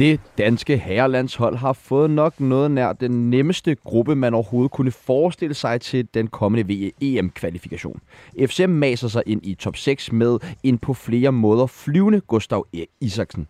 Det danske herrelandshold har fået nok noget nær den nemmeste gruppe, man overhovedet kunne forestille sig til den kommende VEM-kvalifikation. FCM maser sig ind i top 6 med en på flere måder flyvende Gustav e- Isaksen.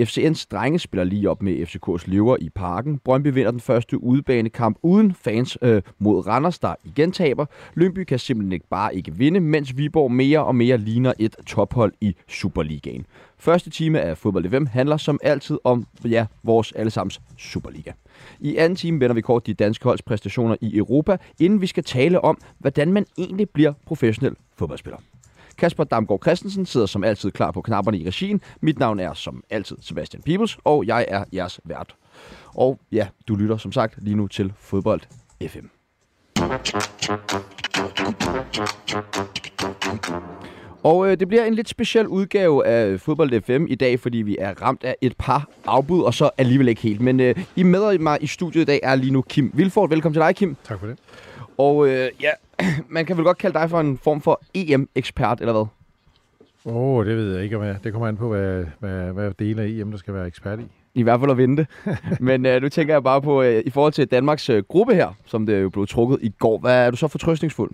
FCN's drenge spiller lige op med FCK's løver i parken. Brøndby vinder den første udebanekamp uden fans øh, mod Randers, der igen taber. Lyngby kan simpelthen ikke bare ikke vinde, mens Viborg mere og mere ligner et tophold i Superligaen. Første time af Fodbold FM handler som altid om ja, vores allesammens Superliga. I anden time vender vi kort de danske holds præstationer i Europa, inden vi skal tale om, hvordan man egentlig bliver professionel fodboldspiller. Kasper Damgaard Christensen sidder som altid klar på knapperne i regien. Mit navn er som altid Sebastian Peebles, og jeg er jeres vært. Og ja, du lytter som sagt lige nu til Fodbold FM. Og øh, det bliver en lidt speciel udgave af Fodbold FM i dag, fordi vi er ramt af et par afbud, og så alligevel ikke helt. Men øh, I med mig i studiet i dag er lige nu Kim Vilfort. Velkommen til dig, Kim. Tak for det. Og øh, ja, man kan vel godt kalde dig for en form for EM-ekspert, eller hvad? Åh, oh, det ved jeg ikke, om jeg. Det kommer an på, hvad, hvad, hvad dele af EM, der skal være ekspert i. I hvert fald at vinde Men øh, nu tænker jeg bare på, øh, i forhold til Danmarks øh, gruppe her, som det jo blev trukket i går, hvad er du så fortrøstningsfuld?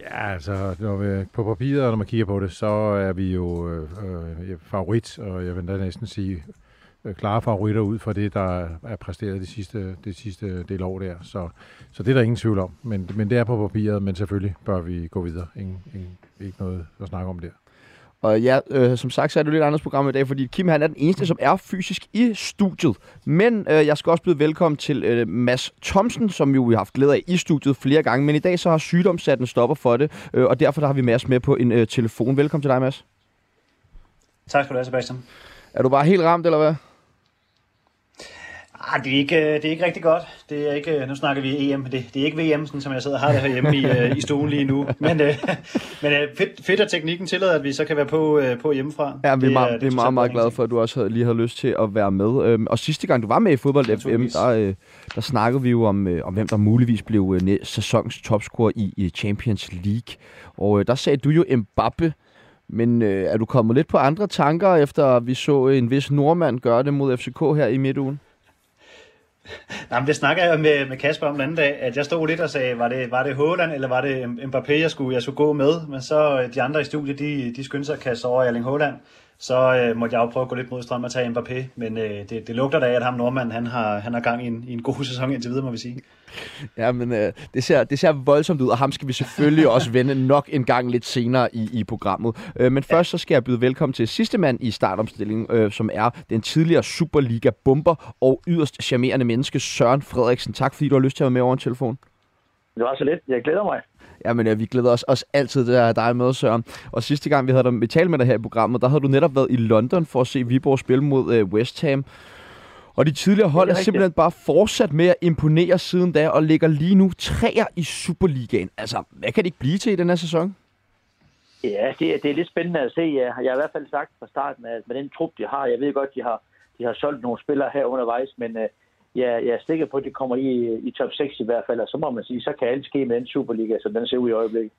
Ja, altså når vi, på papiret, når man kigger på det, så er vi jo øh, øh, favorit, og jeg vil da næsten sige øh, klare favoritter ud fra det, der er præsteret det sidste, det sidste del år der. Så, så det er der ingen tvivl om. Men, men det er på papiret, men selvfølgelig bør vi gå videre. Ingen, ingen, ikke noget at snakke om der. Og ja, øh, som sagt, så er det lidt andet program i dag, fordi Kim han er den eneste, som er fysisk i studiet. Men øh, jeg skal også byde velkommen til øh, Mads Thomsen, som jo vi har haft glæde af i studiet flere gange. Men i dag så har sygdomssatten stopper for det, øh, og derfor der har vi Mads med på en øh, telefon. Velkommen til dig, Mads. Tak skal du have, Sebastian. Er du bare helt ramt, eller hvad? Ah, det, er ikke, øh, det er ikke rigtig godt. Det er ikke, øh, nu snakker vi EM, det, det er ikke VM, sådan, som jeg sidder og har det herhjemme i, øh, i stuen lige nu. Men, øh, men fedt, fedt, at teknikken tillader, at vi så kan være på, på hjemmefra. Ja, vi er, meget, det, det er meget, meget glade for, at du også havde, lige har lyst til at være med. Øhm, og sidste gang, du var med i Fodbold FM, der, der snakkede vi jo om, om, hvem der muligvis blev sæsons topscorer i, i Champions League. Og der sagde du jo Mbappe, men øh, er du kommet lidt på andre tanker, efter vi så en vis nordmand gøre det mod FCK her i midtugen? Nej, men det snakker jeg med, med Kasper om den anden dag, at jeg stod lidt og sagde, var det, var det Håland, eller var det Mbappé, jeg skulle, jeg skulle gå med? Men så øh, de andre i studiet, de, de skyndte sig at kaste over Erling Håland så øh, måtte jeg jo prøve at gå lidt mod strøm og tage Mbappé. Men øh, det, det lugter da af, at ham nordmand, han har, han har gang i en, i en god sæson indtil videre, må vi sige. Ja, men øh, det, ser, det ser voldsomt ud, og ham skal vi selvfølgelig også vende nok en gang lidt senere i, i programmet. Øh, men først så skal jeg byde velkommen til sidste mand i startomstillingen, øh, som er den tidligere Superliga-bomber og yderst charmerende menneske, Søren Frederiksen. Tak fordi du har lyst til at være med over en telefon. Det var så lidt. Jeg glæder mig. Jamen ja, vi glæder os også altid til at dig med, Søren. Og sidste gang, vi havde dig, vi talt med dig her i programmet, der havde du netop været i London for at se Viborg spille mod øh, West Ham. Og de tidligere hold er, er simpelthen bare fortsat med at imponere siden da, og ligger lige nu træer i Superligaen. Altså, hvad kan det ikke blive til i den her sæson? Ja, det, er, det er lidt spændende at se. Jeg har i hvert fald sagt fra starten, at med den trup, de har, jeg ved godt, de har, de har solgt nogle spillere her undervejs, men uh, jeg, jeg er sikker på, at det kommer i, i top 6 i hvert fald, og så må man sige, så kan alt ske med den Superliga, så den ser ud i øjeblikket.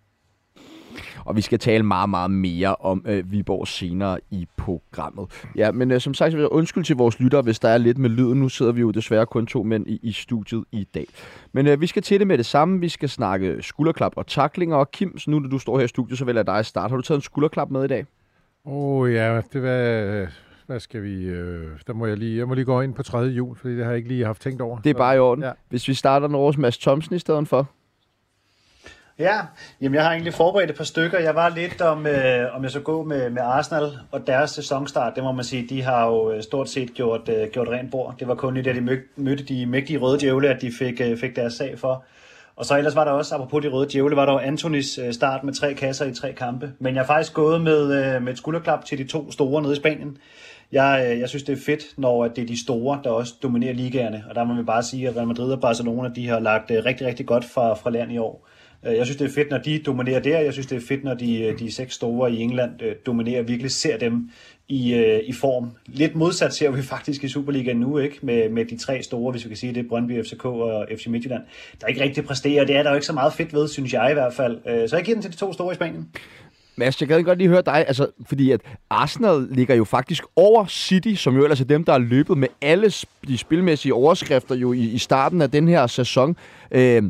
Og vi skal tale meget, meget mere om øh, Viborg senere i programmet. Ja, men øh, som sagt, undskyld til vores lyttere, hvis der er lidt med lyden. Nu sidder vi jo desværre kun to mænd i, i studiet i dag. Men øh, vi skal til det med det samme. Vi skal snakke skulderklap og taklinger. Og Kim, så nu når du står her i studiet, så vil jeg dig starte. Har du taget en skulderklap med i dag? Åh oh, ja, det var hvad skal vi... Øh, der må jeg lige... Jeg må lige gå ind på tredje jul, fordi det har jeg ikke lige haft tænkt over. Det er bare i orden. Ja. Hvis vi starter den over Mads Thomsen i stedet for. Ja, jamen jeg har egentlig forberedt et par stykker. Jeg var lidt om, øh, om jeg så gå med, med Arsenal og deres sæsonstart. Det må man sige, de har jo øh, stort set gjort, øh, gjort rent bord. Det var kun lige da de mødte de mægtige røde djævle, at de fik, øh, fik deres sag for. Og så ellers var der også, apropos de røde djævle, var der jo Antonis øh, start med tre kasser i tre kampe. Men jeg har faktisk gået med, øh, med et skulderklap til de to store nede i Spanien. Jeg, øh, jeg synes, det er fedt, når det er de store, der også dominerer ligaerne. Og der må vi bare sige, at Real Madrid og Barcelona, de har lagt øh, rigtig, rigtig godt fra, fra land i år. Øh, jeg synes, det er fedt, når de dominerer der. Jeg synes, det er fedt, når de, de seks store i England øh, dominerer. Virkelig ser dem i, i form. Lidt modsat ser vi faktisk i Superligaen nu, ikke? Med, med de tre store, hvis vi kan sige det, Brøndby, FCK og FC Midtjylland, der ikke rigtig præsterer. Det er der jo ikke så meget fedt ved, synes jeg i hvert fald. Så jeg giver den til de to store i Spanien. Mads, jeg gad godt lige høre dig, altså, fordi at Arsenal ligger jo faktisk over City, som jo ellers er dem, der har løbet med alle de spilmæssige overskrifter jo i, i starten af den her sæson. Øh,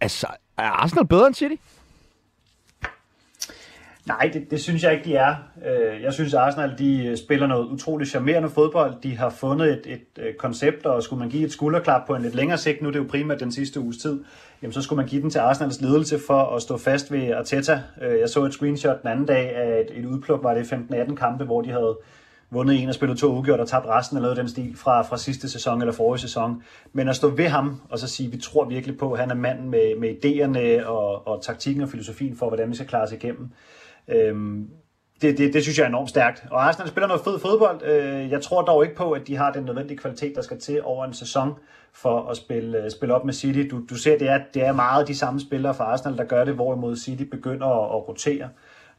altså, er Arsenal bedre end City? Nej, det, det synes jeg ikke, de er. Øh, jeg synes, Arsenal de øh, spiller noget utroligt charmerende fodbold. De har fundet et, et, øh, koncept, og skulle man give et skulderklap på en lidt længere sigt, nu er det jo primært den sidste uges tid, jamen så skulle man give den til Arsenals ledelse for at stå fast ved Arteta. Jeg så et screenshot den anden dag af et, et udpluk, var det 15-18 kampe, hvor de havde vundet en og spillet to udgjort og tabt resten eller noget den stil fra, fra sidste sæson eller forrige sæson. Men at stå ved ham og så sige, at vi tror virkelig på, at han er manden med, med idéerne og, og taktikken og filosofien for, hvordan vi skal klare os igennem. Øhm, det, det, det synes jeg er enormt stærkt. Og Arsenal spiller noget fed fodbold. Øh, jeg tror dog ikke på, at de har den nødvendige kvalitet, der skal til over en sæson for at spille, øh, spille op med City. Du, du ser, det er, det er meget de samme spillere fra Arsenal, der gør det, hvorimod City begynder at, at rotere.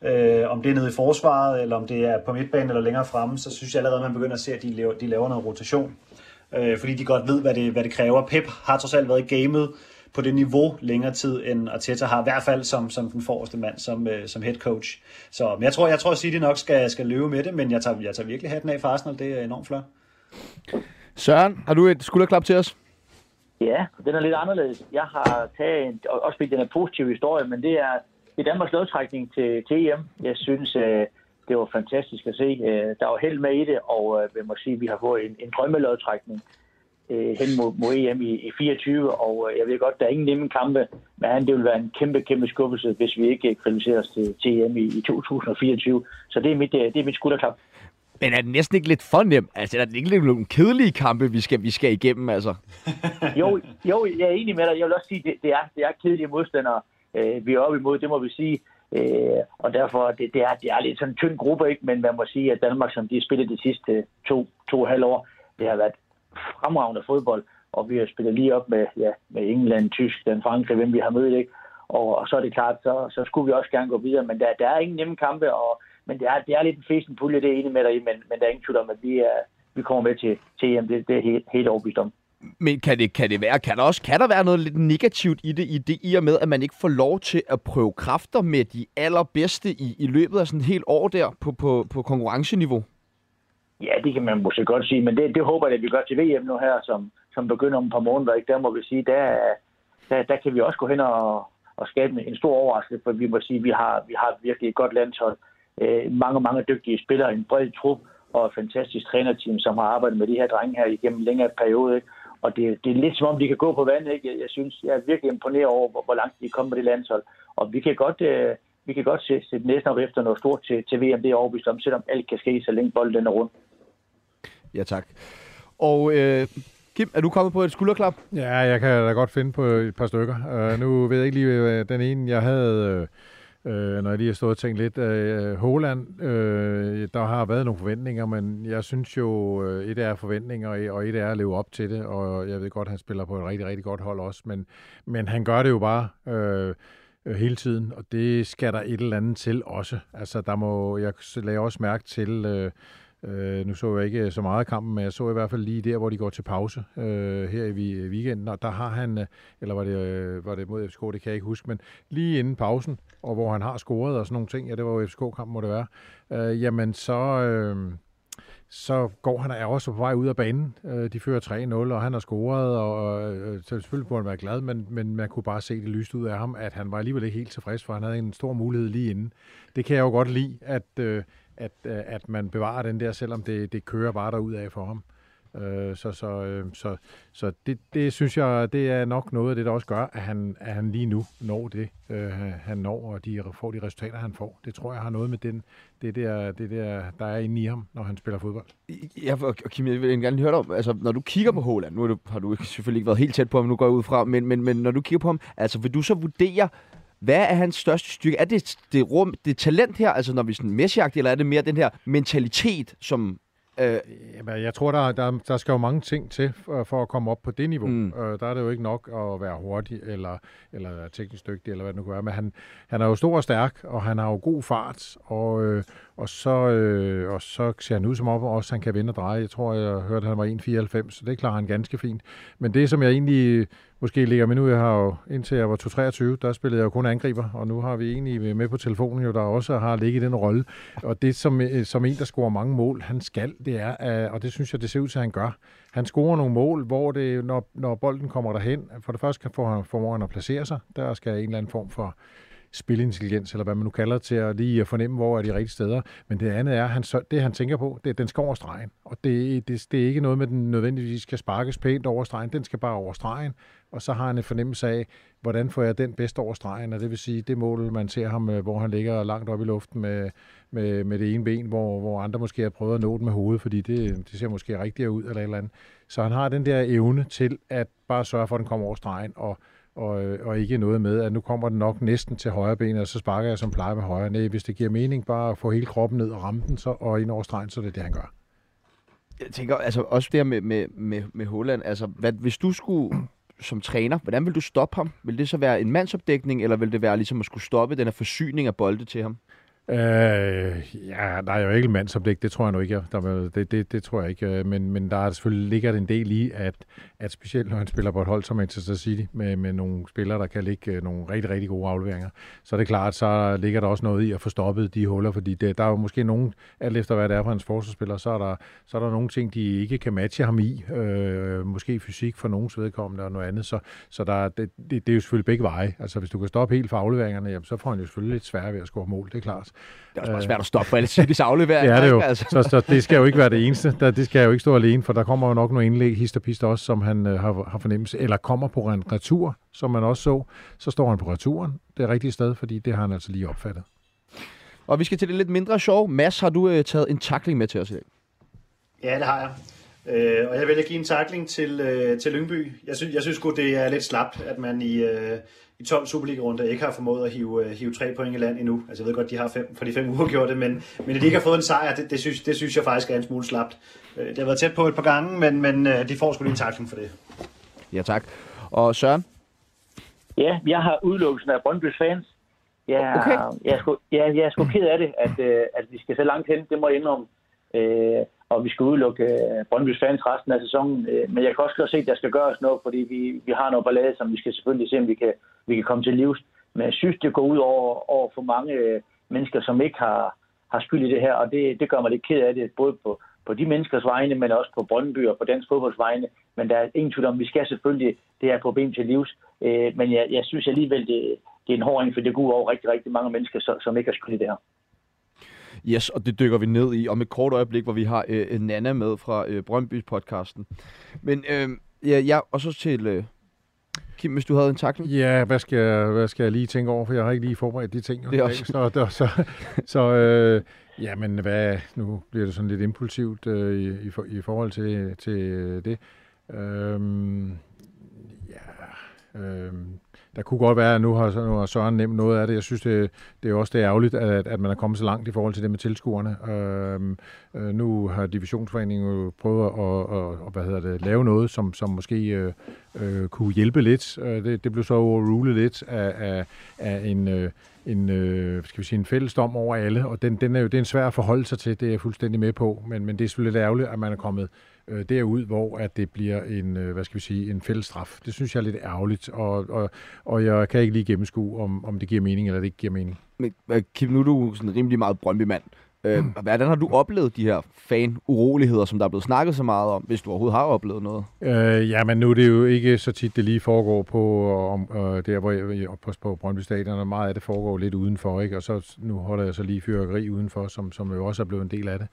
Øh, om det er nede i forsvaret, eller om det er på midtbanen eller længere fremme, så synes jeg allerede, at man begynder at se, at de laver, de laver noget rotation. Øh, fordi de godt ved, hvad det, hvad det kræver. Pep har trods alt været i gamet på det niveau længere tid, end Arteta har, i hvert fald som, som den forreste mand, som, øh, som head coach. Så men jeg tror, jeg tror at City nok skal, skal løbe med det, men jeg tager, jeg tager virkelig hatten af for Arsenal, det er enormt flot. Søren, har du et skulderklap til os? Ja, den er lidt anderledes. Jeg har taget, en, også fordi den er positiv historie, men det er i Danmarks lodtrækning til, til EM. Jeg synes, øh, det var fantastisk at se. Øh, der var held med i det, og øh, jeg må sige, at vi har fået en, en drømmelodtrækning hen mod, mod EM i, i 24, og jeg ved godt, der er ingen nemme kampe, men det vil være en kæmpe, kæmpe skuffelse, hvis vi ikke kvalificerer os til, til EM i, i 2024. Så det er mit, det er mit skulderklap. Men er det næsten ikke lidt for nemt? Altså, er det ikke lidt nogle kedelige kampe, vi skal, vi skal igennem, altså? jo, jo, jeg er enig med dig. Jeg vil også sige, det, det, er, det er kedelige modstandere, øh, vi er oppe imod, det må vi sige. Øh, og derfor, det, det, er, det er lidt sådan en tynd gruppe, ikke? men man må sige, at Danmark, som de har spillet de sidste to, to og halv år, det har været fremragende fodbold, og vi har spillet lige op med, ja, med England, Tyskland, Frankrig, hvem vi har mødt, ikke? Og, og så er det klart, så, så skulle vi også gerne gå videre, men der, der er ingen nemme kampe, og, men det er, det er lidt en festen pulje, det er enig med dig i, men, men der er ingen tvivl om, at vi, er, vi kommer med til, til EM, det, det er helt, helt overbevist om. Men kan det, kan det være, kan der også kan der være noget lidt negativt i det, i det i og med, at man ikke får lov til at prøve kræfter med de allerbedste i, i løbet af sådan et helt år der på, på, på konkurrenceniveau? Ja, det kan man måske godt sige, men det, det håber jeg, at vi gør til VM nu her, som, som begynder om et par måneder. Ikke? Der må vi sige, der, der, der kan vi også gå hen og, og skabe en stor overraskelse, for vi må sige, at vi har, vi har virkelig et godt landshold. Øh, mange, mange dygtige spillere, en bred trup og et fantastisk trænerteam, som har arbejdet med de her drenge her igennem en længere periode. Ikke? Og det, det er lidt som om, de kan gå på vandet. Ikke? Jeg, jeg synes, jeg er virkelig imponeret over, hvor, hvor langt de er kommet med det landshold. Og vi kan godt, øh, vi kan godt sætte næsten op efter noget stort til, til VM. Det er overbevist om, selvom alt kan ske, så længe bolden er rundt. Ja, tak. Og øh, Kim, er du kommet på et skulderklap? Ja, jeg kan da godt finde på et par stykker. Uh, nu ved jeg ikke lige, øh, den ene, jeg havde... Uh, når jeg lige har stået og tænkt lidt. Uh, Holland, uh, der har været nogle forventninger, men jeg synes jo, uh, et er forventninger, og et er at leve op til det, og jeg ved godt, at han spiller på et rigtig, rigtig godt hold også, men, men han gør det jo bare uh, hele tiden, og det skal der et eller andet til også. Altså, der må, jeg lagde også mærke til... øh, Øh, nu så jeg ikke så meget kampen, men jeg så i hvert fald lige der, hvor de går til pause øh, her i øh, weekenden, og der har han, øh, eller var det, øh, var det mod FCK, det kan jeg ikke huske, men lige inden pausen, og hvor han har scoret og sådan nogle ting, ja, det var jo FCK-kampen, må det være, øh, jamen så... Øh, så går han er også på vej ud af banen. Øh, de fører 3-0, og han har scoret, og så selvfølgelig burde han være glad, men, men man kunne bare se det lyst ud af ham, at han var alligevel ikke helt tilfreds, for han havde en stor mulighed lige inden. Det kan jeg jo godt lide, at, at, øh, at man bevarer den der, selvom det, det kører bare derud af for ham. Øh, så så, øh, så, så det, det synes jeg, det er nok noget af det, der også gør, at han, at han lige nu når det, øh, han når, og de får de resultater, han får. Det tror jeg har noget med den, det, der, det der, der er inde i ham, når han spiller fodbold. Ja, og Kim, jeg vil gerne høre dig om, altså, når du kigger på Håland, nu har du selvfølgelig ikke været helt tæt på ham, nu går jeg ud fra, men, men, men når du kigger på ham, altså vil du så vurdere, hvad er hans største styrke? Er det det, rum, det talent her, altså når vi er sådan messi eller er det mere den her mentalitet, som Øh, Jamen, jeg tror, der, der, der skal jo mange ting til for, for at komme op på det niveau. Mm. Øh, der er det jo ikke nok at være hurtig eller, eller teknisk dygtig, eller hvad det nu kan være. Men han, han er jo stor og stærk, og han har jo god fart, og, øh, og, så, øh, og så ser han ud som om, også han kan vende og dreje. Jeg tror, jeg hørte, at han var 1,94, så det klarer han ganske fint. Men det, som jeg egentlig måske ligger med nu, jeg har jo, indtil jeg var 23, der spillede jeg jo kun angriber, og nu har vi egentlig med på telefonen jo, der også har ligget i den rolle. Og det, som, øh, som en, der scorer mange mål, han skal, det er, og det synes jeg, det ser ud til, at han gør. Han scorer nogle mål, hvor det, når, når bolden kommer derhen, for det første kan få, formår han at placere sig. Der skal en eller anden form for spilintelligens, eller hvad man nu kalder det, til at lige øh, fornemme, hvor er de rigtige steder. Men det andet er, han, det han tænker på, det, den skal over stregen. Og det, det, det er ikke noget med, at den nødvendigvis skal sparkes pænt over stregen. Den skal bare over stregen. Og så har han en fornemmelse af, hvordan får jeg den bedst over stregen. Og det vil sige, det mål, man ser ham, øh, hvor han ligger langt op i luften med, med, med det ene ben, hvor, hvor andre måske har prøvet at nå den med hovedet, fordi det, det ser måske rigtigere ud eller et eller andet. Så han har den der evne til at bare sørge for, at den kommer over stregen, og og, og ikke noget med, at nu kommer den nok næsten til højre ben, og så sparker jeg som plejer med højre. Nej, hvis det giver mening bare at få hele kroppen ned og ramme den så, og ind over stregen, så er det det, han gør. Jeg tænker altså også det her med, med, med, med Holland. Altså, hvad, hvis du skulle som træner, hvordan vil du stoppe ham? Vil det så være en mandsopdækning, eller vil det være ligesom at skulle stoppe den her forsyning af bolde til ham? Øh, ja, der er jo ikke mandsopdæk, det tror jeg nu ikke. Der, det, det, det tror jeg ikke. Øh, men, men der er selvfølgelig ligger en del i, at, at specielt når han spiller på et hold som Manchester City, med, med nogle spillere, der kan ligge øh, nogle rigtig, rigtig gode afleveringer, så er det klart, så ligger der også noget i at få stoppet de huller, fordi det, der er jo måske nogen, alt efter hvad det er for hans forsvarsspiller, så er der, så er der nogle ting, de ikke kan matche ham i. Øh, måske fysik for nogens vedkommende og noget andet. Så, så der, det, det, det er jo selvfølgelig begge veje. Altså hvis du kan stoppe helt for afleveringerne, jamen, så får han jo selvfølgelig lidt svært ved at score mål, det er klart. Det er også meget svært at stoppe for alle Citys afleveringer. det er det jo. Altså. Så, så, det skal jo ikke være det eneste. Der, det skal jo ikke stå alene, for der kommer jo nok nogle indlæg, hist og også, som han øh, har, har fornemmelse. Eller kommer på en retur, som man også så. Så står han på returen det rigtige sted, fordi det har han altså lige opfattet. Og vi skal til det lidt mindre sjov. Mads, har du øh, taget en takling med til os i dag? Ja, det har jeg. Øh, og jeg vil give en takling til, øh, til Lyngby. Jeg synes, jeg synes godt det er lidt slapt, at man i, øh, i 12 Superliga-runder ikke har formået at hive, øh, hive tre point i land endnu. Altså jeg ved godt, de har fem, for de fem uger gjort det, men, men at de ikke har fået en sejr, det, det, synes, det synes jeg faktisk er en smule slapt. Øh, det har været tæt på et par gange, men, men øh, de får sgu lige en takling for det. Ja, tak. Og Søren? Ja, jeg har udelukkelsen af Brøndby's fans. Jeg, okay. jeg, er sgu, jeg, jeg er sgu ked af det, at, at vi skal så langt hen, det må jeg indrømme. Øh, og vi skal udelukke øh, Brøndby's fans resten af sæsonen. Øh, men jeg kan også godt se, at der skal gøres noget, fordi vi, vi har noget ballade, som vi skal selvfølgelig se, om vi kan, vi kan komme til livs. Men jeg synes, det går ud over, over for mange øh, mennesker, som ikke har, har skyld i det her, og det, det gør mig lidt ked af det, både på, på de menneskers vegne, men også på Brøndby og på dansk fodbolds vegne. Men der er ingen tvivl om, vi skal selvfølgelig det her problem til livs. Øh, men jeg, jeg synes alligevel, det, det er en hård for det går ud over rigtig, rigtig mange mennesker, som ikke har skyld i det her. Yes, og det dykker vi ned i om et kort øjeblik, hvor vi har øh, Nana med fra øh, Brøndby-podcasten. Men øh, ja, ja, og så til... Øh, Kim, hvis du havde en takling? Ja, hvad skal, jeg, hvad skal jeg lige tænke over, for jeg har ikke lige forberedt de ting. Det er også. Så, så, så, så øh, ja, men hvad, nu bliver det sådan lidt impulsivt øh, i, i, for, i forhold til, til det. Øh, ja, øh, der kunne godt være, at nu har, nu har Søren nemt noget af det. Jeg synes, det, det er også det er ærgerligt, at, at man er kommet så langt i forhold til det med tilskuerne. Øhm, øh, nu har divisionsforeningen jo prøvet at, at, at hvad hedder det, lave noget, som, som måske øh, øh, kunne hjælpe lidt. Øh, det, det blev så overrulet lidt af, af, af en... Øh, en, øh, skal vi sige, en fællesdom over alle, og den, den er jo det er en svær at forholde sig til, det er jeg fuldstændig med på, men, men det er selvfølgelig lidt ærgerligt, at man er kommet øh, derud, hvor at det bliver en, øh, hvad skal vi sige, en fælles straf. Det synes jeg er lidt ærgerligt, og, og, og jeg kan ikke lige gennemskue, om, om det giver mening eller det ikke giver mening. Men Kim, nu er du sådan rimelig meget Brøndby-mand. Øh, mm. Hvordan har du oplevet de her fan-uroligheder, som der er blevet snakket så meget om, hvis du overhovedet har oplevet noget? Øh, ja, men nu er det jo ikke så tit, det lige foregår på om, øh, der, hvor jeg på, på Brøndby Stadion, og meget af det foregår lidt udenfor, ikke? og så nu holder jeg så lige fyrkeri udenfor, som, som jo også er blevet en del af det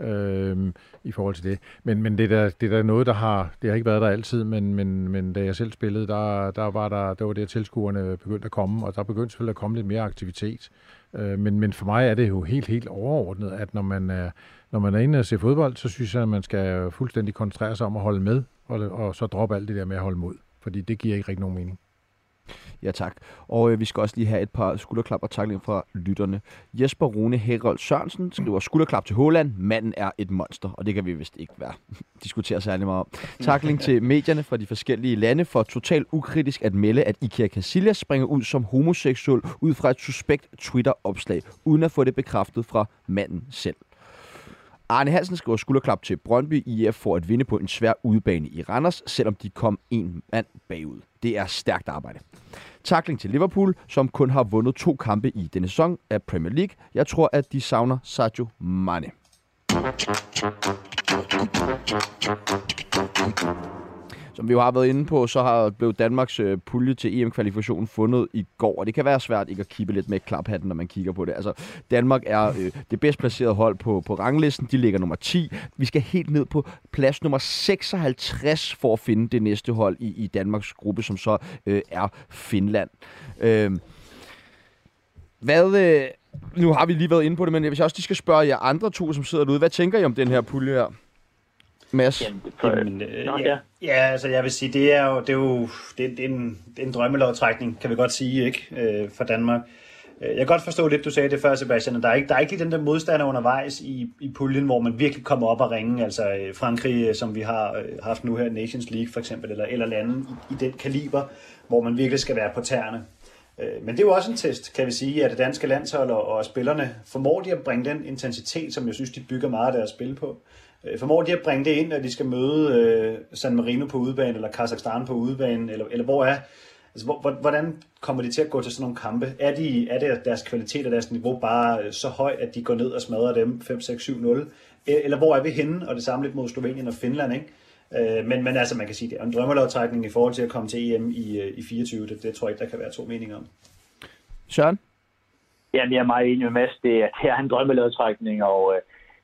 øh, i forhold til det. Men, men det, er det er noget, der har, det har ikke været der altid, men, men, men da jeg selv spillede, der, der var der, der var det, at tilskuerne begyndte at komme, og der begyndte selvfølgelig at komme lidt mere aktivitet. Øh, men, men for mig er det jo helt, helt overordnet, at når man er, når man er inde og ser fodbold, så synes jeg, at man skal fuldstændig koncentrere sig om at holde med, og, og så droppe alt det der med at holde mod, fordi det giver ikke rigtig nogen mening. Ja, tak. Og øh, vi skal også lige have et par skulderklap og takling fra lytterne. Jesper Rune Herold Sørensen skriver skulderklap til Håland. Manden er et monster, og det kan vi vist ikke være diskutere særlig meget om. Takling til medierne fra de forskellige lande for totalt ukritisk at melde, at Ikea Casillas springer ud som homoseksuel ud fra et suspekt Twitter-opslag, uden at få det bekræftet fra manden selv. Arne Hansen skriver skulderklap til Brøndby IF for at vinde på en svær udbane i Randers, selvom de kom en mand bagud. Det er stærkt arbejde. Takling til Liverpool, som kun har vundet to kampe i denne sæson af Premier League. Jeg tror, at de savner Sadio Mane. Som vi jo har været inde på, så har blev Danmarks øh, pulje til EM-kvalifikationen fundet i går, og det kan være svært ikke at kippe lidt med klaphatten, når man kigger på det. Altså, Danmark er øh, det bedst placerede hold på, på ranglisten. De ligger nummer 10. Vi skal helt ned på plads nummer 56 for at finde det næste hold i, i Danmarks gruppe, som så øh, er Finland. Øh, hvad, øh, nu har vi lige været inde på det, men hvis jeg også lige skal spørge jer andre to, som sidder derude, hvad tænker I om den her pulje her? Mads? Jamen, for, Jamen, øh, Nå, ja, ja. altså jeg vil sige, det er jo, det er jo det, det er en, det er en drømmelodtrækning, kan vi godt sige, ikke, øh, for Danmark. Øh, Jeg kan godt forstå lidt, du sagde det før, Sebastian, at der er ikke, der er ikke lige den der modstander undervejs i, i puljen, hvor man virkelig kommer op og ringe. Altså øh, Frankrig, øh, som vi har haft nu her, Nations League for eksempel, eller, eller lande i, i den kaliber, hvor man virkelig skal være på tæerne. Men det er jo også en test, kan vi sige, at det danske landshold og, og spillerne, formår de at bringe den intensitet, som jeg synes, de bygger meget af deres spil på. Øh, Formår de at bringe det ind, når de skal møde øh, San Marino på udebane, eller Kazakhstan på udebane, eller, eller hvor er, altså, hvor, hvor- hvordan kommer de til at gå til sådan nogle kampe? Er, de, er det deres kvalitet og deres niveau bare øh, så højt, at de går ned og smadrer dem 5-6-7-0? E- Eller hvor er vi henne? Og det samme lidt mod Slovenien og Finland, ikke? Øh, Men, men altså, man kan sige, det er en drømmelodtrækning i forhold til at komme til EM i, i 24. Det, det tror jeg ikke, der kan være to meninger om. Søren? Jamen, jeg er meget enig med Mads. Det er, det er en drømmelodtrækning, og, øh,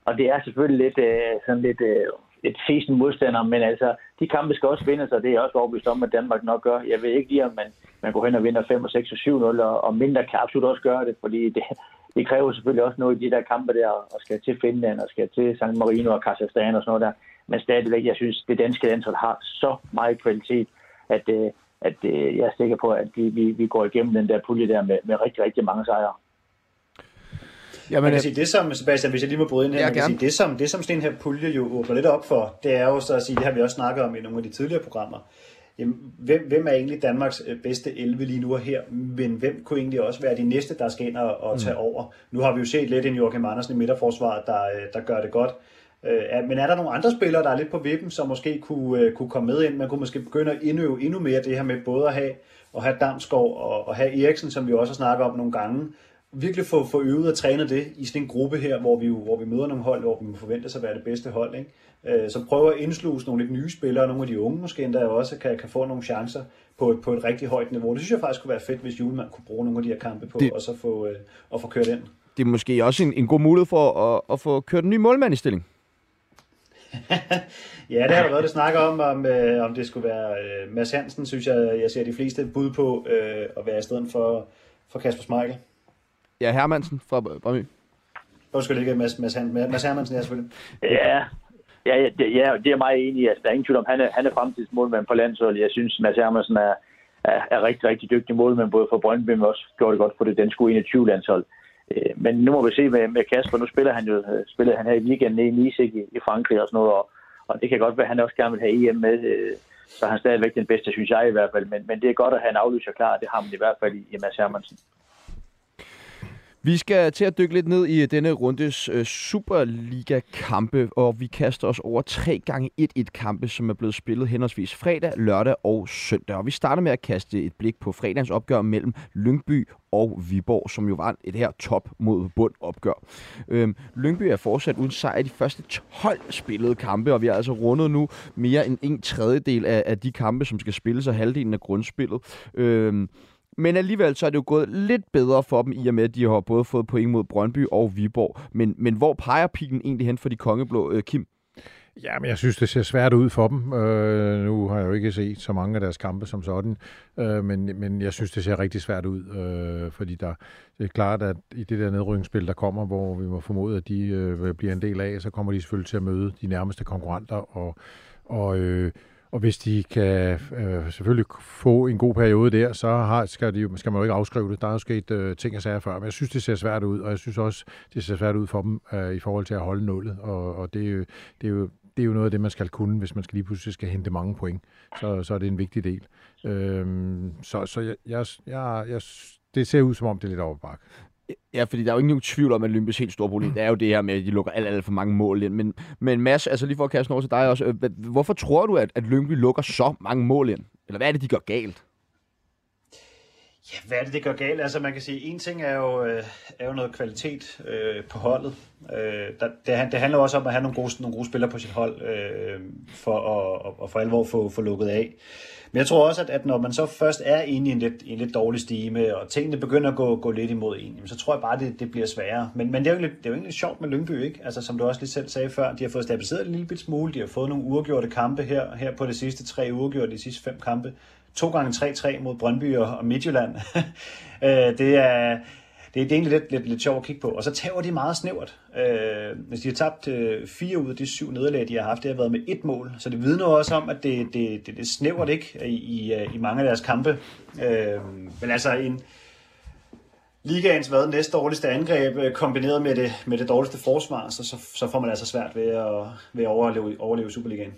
og det er selvfølgelig lidt, øh, sådan lidt øh, et fesen modstander, men altså, de kampe skal også vindes, og det er jeg også overbevist om, at Danmark nok gør. Jeg ved ikke lige, om man, man går hen og vinder 5 og 6 og 7-0, og, og mindre kan absolut også gøre det, fordi det, det kræver selvfølgelig også noget i de der kampe der, og skal til Finland, og skal til San Marino og Kazakhstan og sådan noget der. Men stadigvæk, jeg synes, det danske landshold har så meget kvalitet, at, øh, at øh, jeg er sikker på, at vi, vi, vi går igennem den der pulje der med, med rigtig, rigtig mange sejre. Jamen, Man kan øh, sige, det som, Sebastian, hvis jeg lige må bryde ind her, Ja, man kan gerne. sige, det som, det som sådan en her pulje jo åbner lidt op for, det er jo så at sige, det har vi også snakket om i nogle af de tidligere programmer, Jamen, hvem, hvem er egentlig Danmarks øh, bedste 11 lige nu og her, men hvem kunne egentlig også være de næste, der skal ind og, og tage over? Nu har vi jo set lidt en Joachim Andersen i midterforsvaret, der, øh, der gør det godt. Øh, Men er der nogle andre spillere, der er lidt på vippen, som måske kunne, kunne komme med ind? Man kunne måske begynde at indøve endnu mere det her med både at have, at have Damskov og, og have Eriksen, som vi også har snakket om nogle gange. Virkelig få, få øvet og trænet det i sådan en gruppe her, hvor vi, jo, hvor vi møder nogle hold, hvor vi må forvente sig at være det bedste hold. Ikke? Øh, Så prøve at indsluse nogle lidt nye spillere, nogle af de unge måske endda også kan, kan få nogle chancer på et, på et rigtig højt niveau. Det synes jeg faktisk kunne være fedt, hvis Julemand kunne bruge nogle af de her kampe på, det... og så få, øh, og få kørt ind. det er måske også en, en god mulighed for at, at få kørt en ny målmand i stilling. Ja, det har der været det snakker om, om, øh, om det skulle være øh, Mads Hansen, synes jeg, jeg ser de fleste bud på øh, at være i stedet for, for Kasper Schmeichel. Ja, Hermansen fra Brøndby. Undskyld ikke Mads, Mads, Han- Mads Hermansen, ja selvfølgelig. Ja, ja, ja, det, ja, det er jeg meget enig i. Altså, der er ingen tvivl om, han er, han er fremtidsmålmand på landsholdet. Jeg synes, Mads Hermansen er, er, er rigtig, rigtig dygtig målmand, både for Brøndby, men også gjorde det godt på det danske U21-landshold. Øh, Men nu må vi se med, med Kasper. Nu spiller han jo spillede han her i weekenden i Nice i, i Frankrig og sådan noget, og, og det kan godt være, at han også gerne vil have EM med. øh, Så er han stadigvæk den bedste, synes jeg i hvert fald. Men, men det er godt at have en aflyser klar, det har man i hvert fald i, i Mads Hermansen. Vi skal til at dykke lidt ned i denne rundes øh, Superliga-kampe, og vi kaster os over 3 gange 1-1 kampe, som er blevet spillet henholdsvis fredag, lørdag og søndag. Og vi starter med at kaste et blik på fredagens opgør mellem Lyngby og Viborg, som jo var et her top mod bund opgør. Øhm, Lyngby er fortsat uden sejr i de første 12 spillede kampe, og vi har altså rundet nu mere end en tredjedel af, af de kampe, som skal spilles, og halvdelen af grundspillet. Øhm, men alligevel så er det jo gået lidt bedre for dem, i og med, at de har både fået point mod Brøndby og Viborg. Men, men hvor peger pilen egentlig hen for de kongeblå, øh, Kim? Ja, men jeg synes, det ser svært ud for dem. Øh, nu har jeg jo ikke set så mange af deres kampe som sådan, øh, men, men jeg synes, det ser rigtig svært ud, øh, fordi der, det er klart, at i det der nedrykningsspil, der kommer, hvor vi må formode, at de øh, bliver en del af, så kommer de selvfølgelig til at møde de nærmeste konkurrenter, og, og, øh, og hvis de kan øh, selvfølgelig få en god periode der, så har, skal, de, skal man jo ikke afskrive det. Der er jo sket øh, ting og sager før, men jeg synes, det ser svært ud, og jeg synes også, det ser svært ud for dem øh, i forhold til at holde nullet, og, og det, er jo, det, er jo, det er jo noget af det, man skal kunne, hvis man skal lige pludselig skal hente mange point. Så, så er det en vigtig del. Øh, så så jeg, jeg, jeg, jeg, det ser ud, som om det er lidt overbakke. Ja, fordi der er jo ingen tvivl om, at Lyngby's helt store problem, det er jo det her med, at de lukker alt, alt for mange mål ind. Men, men Mads, altså lige for at kaste over til dig også, øh, hvorfor tror du, at, at Lyngby lukker så mange mål ind? Eller hvad er det, de gør galt? Ja, hvad er det, det gør galt? Altså man kan sige, en ting er jo, øh, er jo noget kvalitet øh, på holdet. Øh, der, det, det handler også om at have nogle gode, nogle gode spillere på sit hold, øh, for at og for alvor få, få lukket af. Men jeg tror også, at, at når man så først er inde i en lidt, en lidt dårlig stime, og tingene begynder at gå, gå lidt imod en, så tror jeg bare, det, det bliver sværere. Men, men det, er jo lidt, det er jo egentlig sjovt med Lyngby, ikke? Altså, som du også lige selv sagde før, de har fået stabiliseret en lille bit smule, de har fået nogle uregjorte kampe her, her på de sidste tre uregjorte, de sidste fem kampe. To gange 3-3 mod Brøndby og, og Midtjylland. Øh, det er det, det er egentlig lidt, lidt, lidt sjovt at kigge på. Og så tager de meget snævert. Øh, hvis de har tabt øh, fire ud af de syv nederlag, de har haft, det har været med et mål. Så det vidner også om, at det, det, det, det snævert ikke i, i, øh, i mange af deres kampe. Øh, men altså en ligaens hvad, næste dårligste angreb, øh, kombineret med det, med det dårligste forsvar, så, så, så får man altså svært ved at, ved at overleve, overleve Superligaen.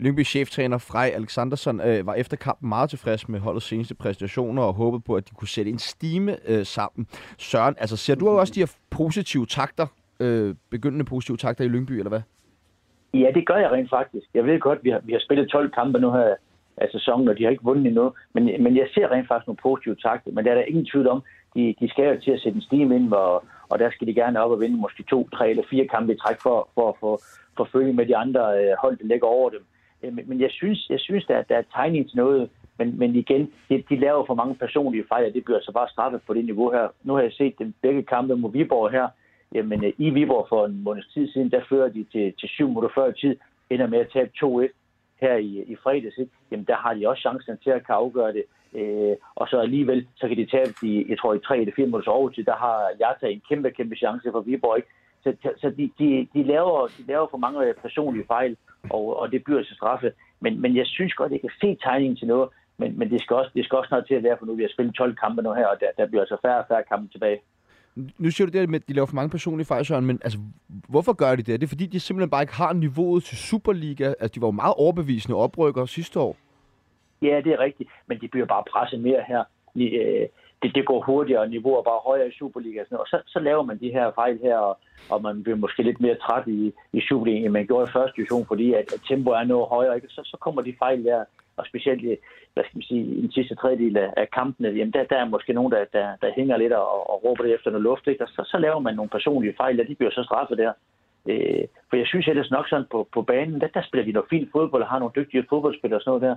Lyngby cheftræner Frej Alexandersson øh, var efter kampen meget tilfreds med holdets seneste præstationer og håbede på, at de kunne sætte en stime øh, sammen. Søren, altså ser du også de her positive takter, øh, begyndende positive takter i Lyngby, eller hvad? Ja, det gør jeg rent faktisk. Jeg ved godt, vi har, vi har spillet 12 kampe nu her af sæsonen, og de har ikke vundet endnu. Men, men jeg ser rent faktisk nogle positive takter. Men der er der ingen tvivl om, de, de skal jo til at sætte en stime ind, og, og der skal de gerne op og vinde måske to, tre eller fire kampe i træk for, for at få for, med de andre øh, hold, der ligger over dem. Øh, men, men jeg synes, jeg synes der, der er tegning til noget, men, men igen, de, de laver for mange personlige fejl, og det bliver så bare straffet på det niveau her. Nu har jeg set den begge kampe mod Viborg her. Jamen, øh, i Viborg for en måneds tid siden, der fører de til, til syv minutter før tid, ender med at tabe 2-1 her i, i fredags. Ikke? Jamen, der har de også chancen til at kan afgøre det. Øh, og så alligevel, så kan de tabe de, jeg tror, i 3 eller 4 minutters overtid, der har Jata en kæmpe, kæmpe chance for Viborg. Ikke? Så, så de, de, de, laver, de laver for mange personlige fejl, og, og det bliver til straffe. Men, men jeg synes godt, jeg kan se tegningen til noget, men, men det, skal også, det skal også snart til at være, for nu vi har spillet 12 kampe nu her, og der, der bliver altså færre og færre kampe tilbage. Nu siger du det med, at de laver for mange personlige fejl, Søren, men altså, hvorfor gør de det? Er det fordi, de simpelthen bare ikke har niveauet til Superliga? Altså, de var jo meget overbevisende oprykker sidste år. Ja, det er rigtigt, men de bliver bare presset mere her. Det, det går hurtigere, og niveauer bare højere i Superliga. Og, sådan og så, så laver man de her fejl her, og, og man bliver måske lidt mere træt i, i Superliga, end man gjorde i første division, fordi at, at tempo er noget højere. Ikke? Så, så kommer de fejl der, og specielt i, hvad skal man sige, i den sidste tredjedel af, af kampene, jamen der, der er måske nogen, der, der, der hænger lidt og, og råber det efter noget luft, ikke? og så, så laver man nogle personlige fejl, og de bliver så straffet der. Øh, for jeg synes ellers nok sådan på, på banen, der, der spiller de noget fint fodbold og har nogle dygtige fodboldspillere og sådan noget der.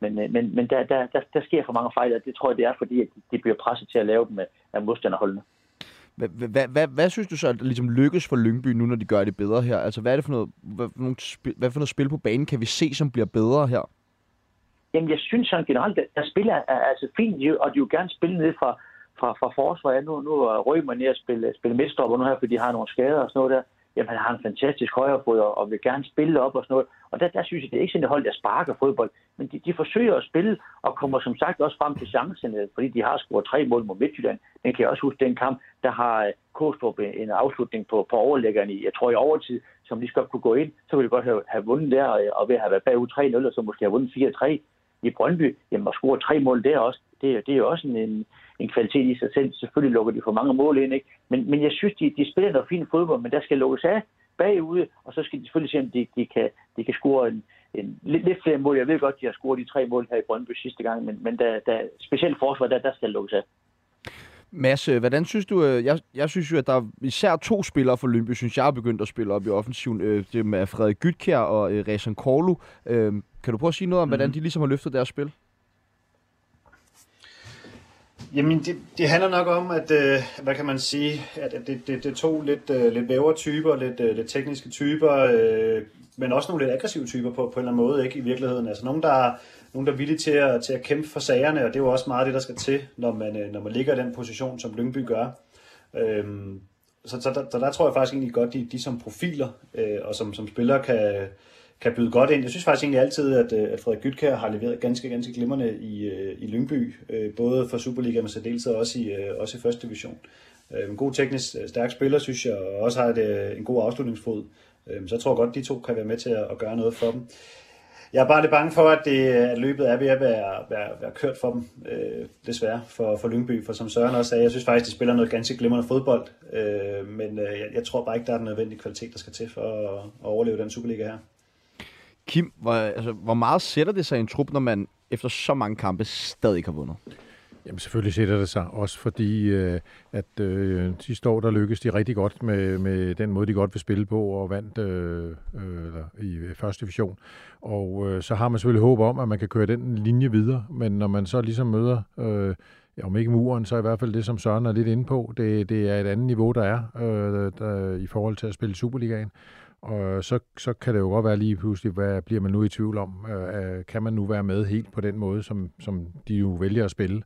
Men, øh, men, men der, der, der, der sker for mange fejl, og det tror jeg, det er, fordi at de bliver presset til at lave dem af modstanderholdene. Hvad, hvad, hvad, hvad synes du så ligesom lykkes for Lyngby nu, når de gør det bedre her? Altså, hvad er det for noget, hvad, for noget spil, hvad for noget spil på banen kan vi se, som bliver bedre her? Jamen, jeg synes sådan generelt, at der spiller er altså fint, og de vil gerne spille ned fra, fra, fra forsvaret. Nu, nu er Rømer ned at spille, spille midtstopper nu her, fordi de har nogle skader og sådan noget der jamen han har en fantastisk højrefod og vil gerne spille op og sådan noget. Og der, der synes jeg, det er ikke sådan et hold, der sparker fodbold, men de, de forsøger at spille og kommer som sagt også frem til chancen, øh, fordi de har scoret tre mål mod Midtjylland. Den kan jeg også huske den kamp, der har øh, Kostrup en afslutning på, på overlæggeren i, jeg tror i overtid, som lige skal kunne gå ind, så ville de godt have, have vundet der, og, og ved at have været bagud 3-0, og så måske have vundet 4-3 i Brøndby, jamen at score tre mål der også, det, det er jo også en, en kvalitet i sig selv. Selvfølgelig lukker de for mange mål ind, ikke? Men, men jeg synes, de, de spiller noget fint fodbold, men der skal lukkes af bagude, og så skal de selvfølgelig se, om de, de, kan, de kan score en, en, lidt, lidt flere mål. Jeg ved godt, de har scoret de tre mål her i Brøndby sidste gang, men, men der, der, specielt forsvar, der, der skal lukkes af. Mads, øh, hvordan synes du, øh, jeg, jeg synes jo, at der er især to spillere for Lyngby, synes jeg er begyndt at spille op i offensiven. Øh, det med Frederik Gytkær og Rezan Korlu. Kan du prøve at sige noget om, mm. hvordan de ligesom har løftet deres spil? Jamen, det, det handler nok om, at, øh, hvad kan man sige, at det, det, det er to lidt, øh, lidt vævre typer, lidt, øh, lidt tekniske typer, øh, men også nogle lidt aggressive typer på, på en eller anden måde, ikke i virkeligheden. Altså nogen, der, nogen, der er villige til at, til at kæmpe for sagerne, og det er jo også meget det, der skal til, når man, øh, når man ligger i den position, som Lyngby gør. Øh, så, så der, der, der tror jeg faktisk egentlig godt, de, de som profiler øh, og som, som spillere kan, kan byde godt ind. Jeg synes faktisk egentlig altid, at, øh, at Frederik Gytkær har leveret ganske, ganske glimrende i, øh, i Lyngby, øh, både for Superligaen men så og også i, også i første division. En god teknisk stærk spiller, synes jeg, og også har et, en god afslutningsfod. Så jeg tror godt, de to kan være med til at, at gøre noget for dem. Jeg er bare lidt bange for, at, det, at løbet er ved at være, være, være kørt for dem, øh, desværre, for, for Lyngby. For som Søren også sagde, jeg synes faktisk, de spiller noget ganske glimrende fodbold, øh, men øh, jeg, jeg tror bare ikke, der er den nødvendige kvalitet, der skal til for at, at overleve den Superliga her. Kim, hvor, altså, hvor meget sætter det sig i en trup, når man efter så mange kampe stadig ikke har vundet? Jamen selvfølgelig sætter det sig, også fordi øh, at øh, sidste år der lykkedes de rigtig godt med, med den måde, de godt vil spille på og vandt øh, øh, i øh, første division. Og øh, så har man selvfølgelig håb om, at man kan køre den linje videre, men når man så ligesom møder, øh, om ikke muren, så i hvert fald det, som Søren er lidt inde på, det, det er et andet niveau, der er øh, der, i forhold til at spille Superligaen. Og så, så kan det jo godt være lige pludselig, hvad bliver man nu i tvivl om? Øh, øh, kan man nu være med helt på den måde, som, som de jo vælger at spille?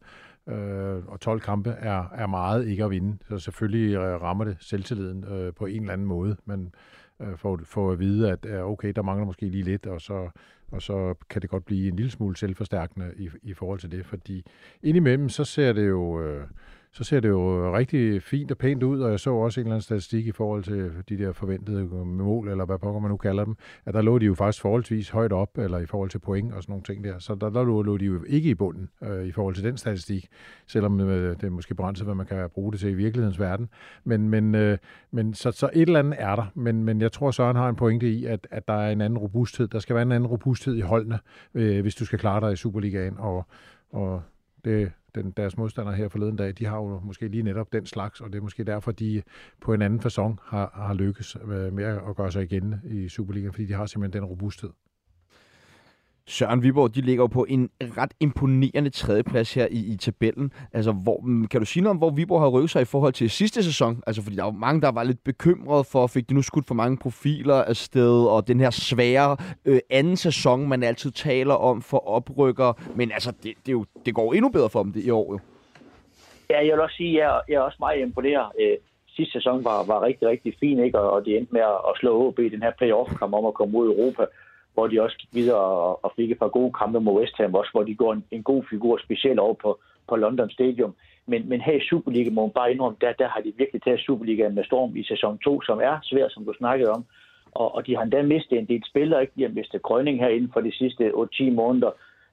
Øh, og 12 kampe er, er meget ikke at vinde. Så selvfølgelig øh, rammer det selvtilliden øh, på en eller anden måde. Men øh, får, får at vide, at øh, okay, der mangler måske lige lidt, og så, og så kan det godt blive en lille smule selvforstærkende i, i forhold til det. Fordi indimellem, så ser det jo... Øh, så ser det jo øh, rigtig fint og pænt ud, og jeg så også en eller anden statistik i forhold til øh, de der forventede øh, mål, eller hvad pokker man nu kalder dem, at der lå de jo faktisk forholdsvis højt op, eller i forhold til point og sådan nogle ting der. Så der, der lå, lå de jo ikke i bunden øh, i forhold til den statistik, selvom øh, det er måske brændt hvad man kan bruge det til i virkelighedens verden. Men, men, øh, men så, så et eller andet er der, men, men jeg tror, Søren har en pointe i, at, at der er en anden robusthed. Der skal være en anden robusthed i holdene, øh, hvis du skal klare dig i Superligaen, og, og det, den, deres modstandere her forleden dag, de har jo måske lige netop den slags, og det er måske derfor, de på en anden façon har, har lykkes øh, med at gøre sig igen i Superligaen, fordi de har simpelthen den robusthed. Søren Viborg, de ligger jo på en ret imponerende tredjeplads her i, i tabellen. Altså, hvor, mm, kan du sige noget om, hvor Viborg har rykket sig i forhold til sidste sæson? Altså, fordi der var mange, der var lidt bekymrede for, fik de nu skudt for mange profiler af sted, og den her svære øh, anden sæson, man altid taler om for oprykker. Men altså, det, det, jo, det går endnu bedre for dem det i år jo. Ja, jeg vil også sige, at jeg, jeg er også meget imponeret. Øh, sidste sæson var, var rigtig, rigtig fin, ikke? Og, og de endte med at, at slå OB i den her playoff-kamp om at komme ud i Europa hvor de også gik videre og, og fik et par gode kampe mod West Ham også, hvor de går en, en god figur, specielt over på, på London Stadium. Men, men her i Superliga må man bare indrømme, der, der har de virkelig taget Superligaen med storm i sæson 2, som er svær, som du snakkede om. Og, og de har endda mistet en del spillere. Ikke? De har mistet Grønning herinde for de sidste 8-10 måneder.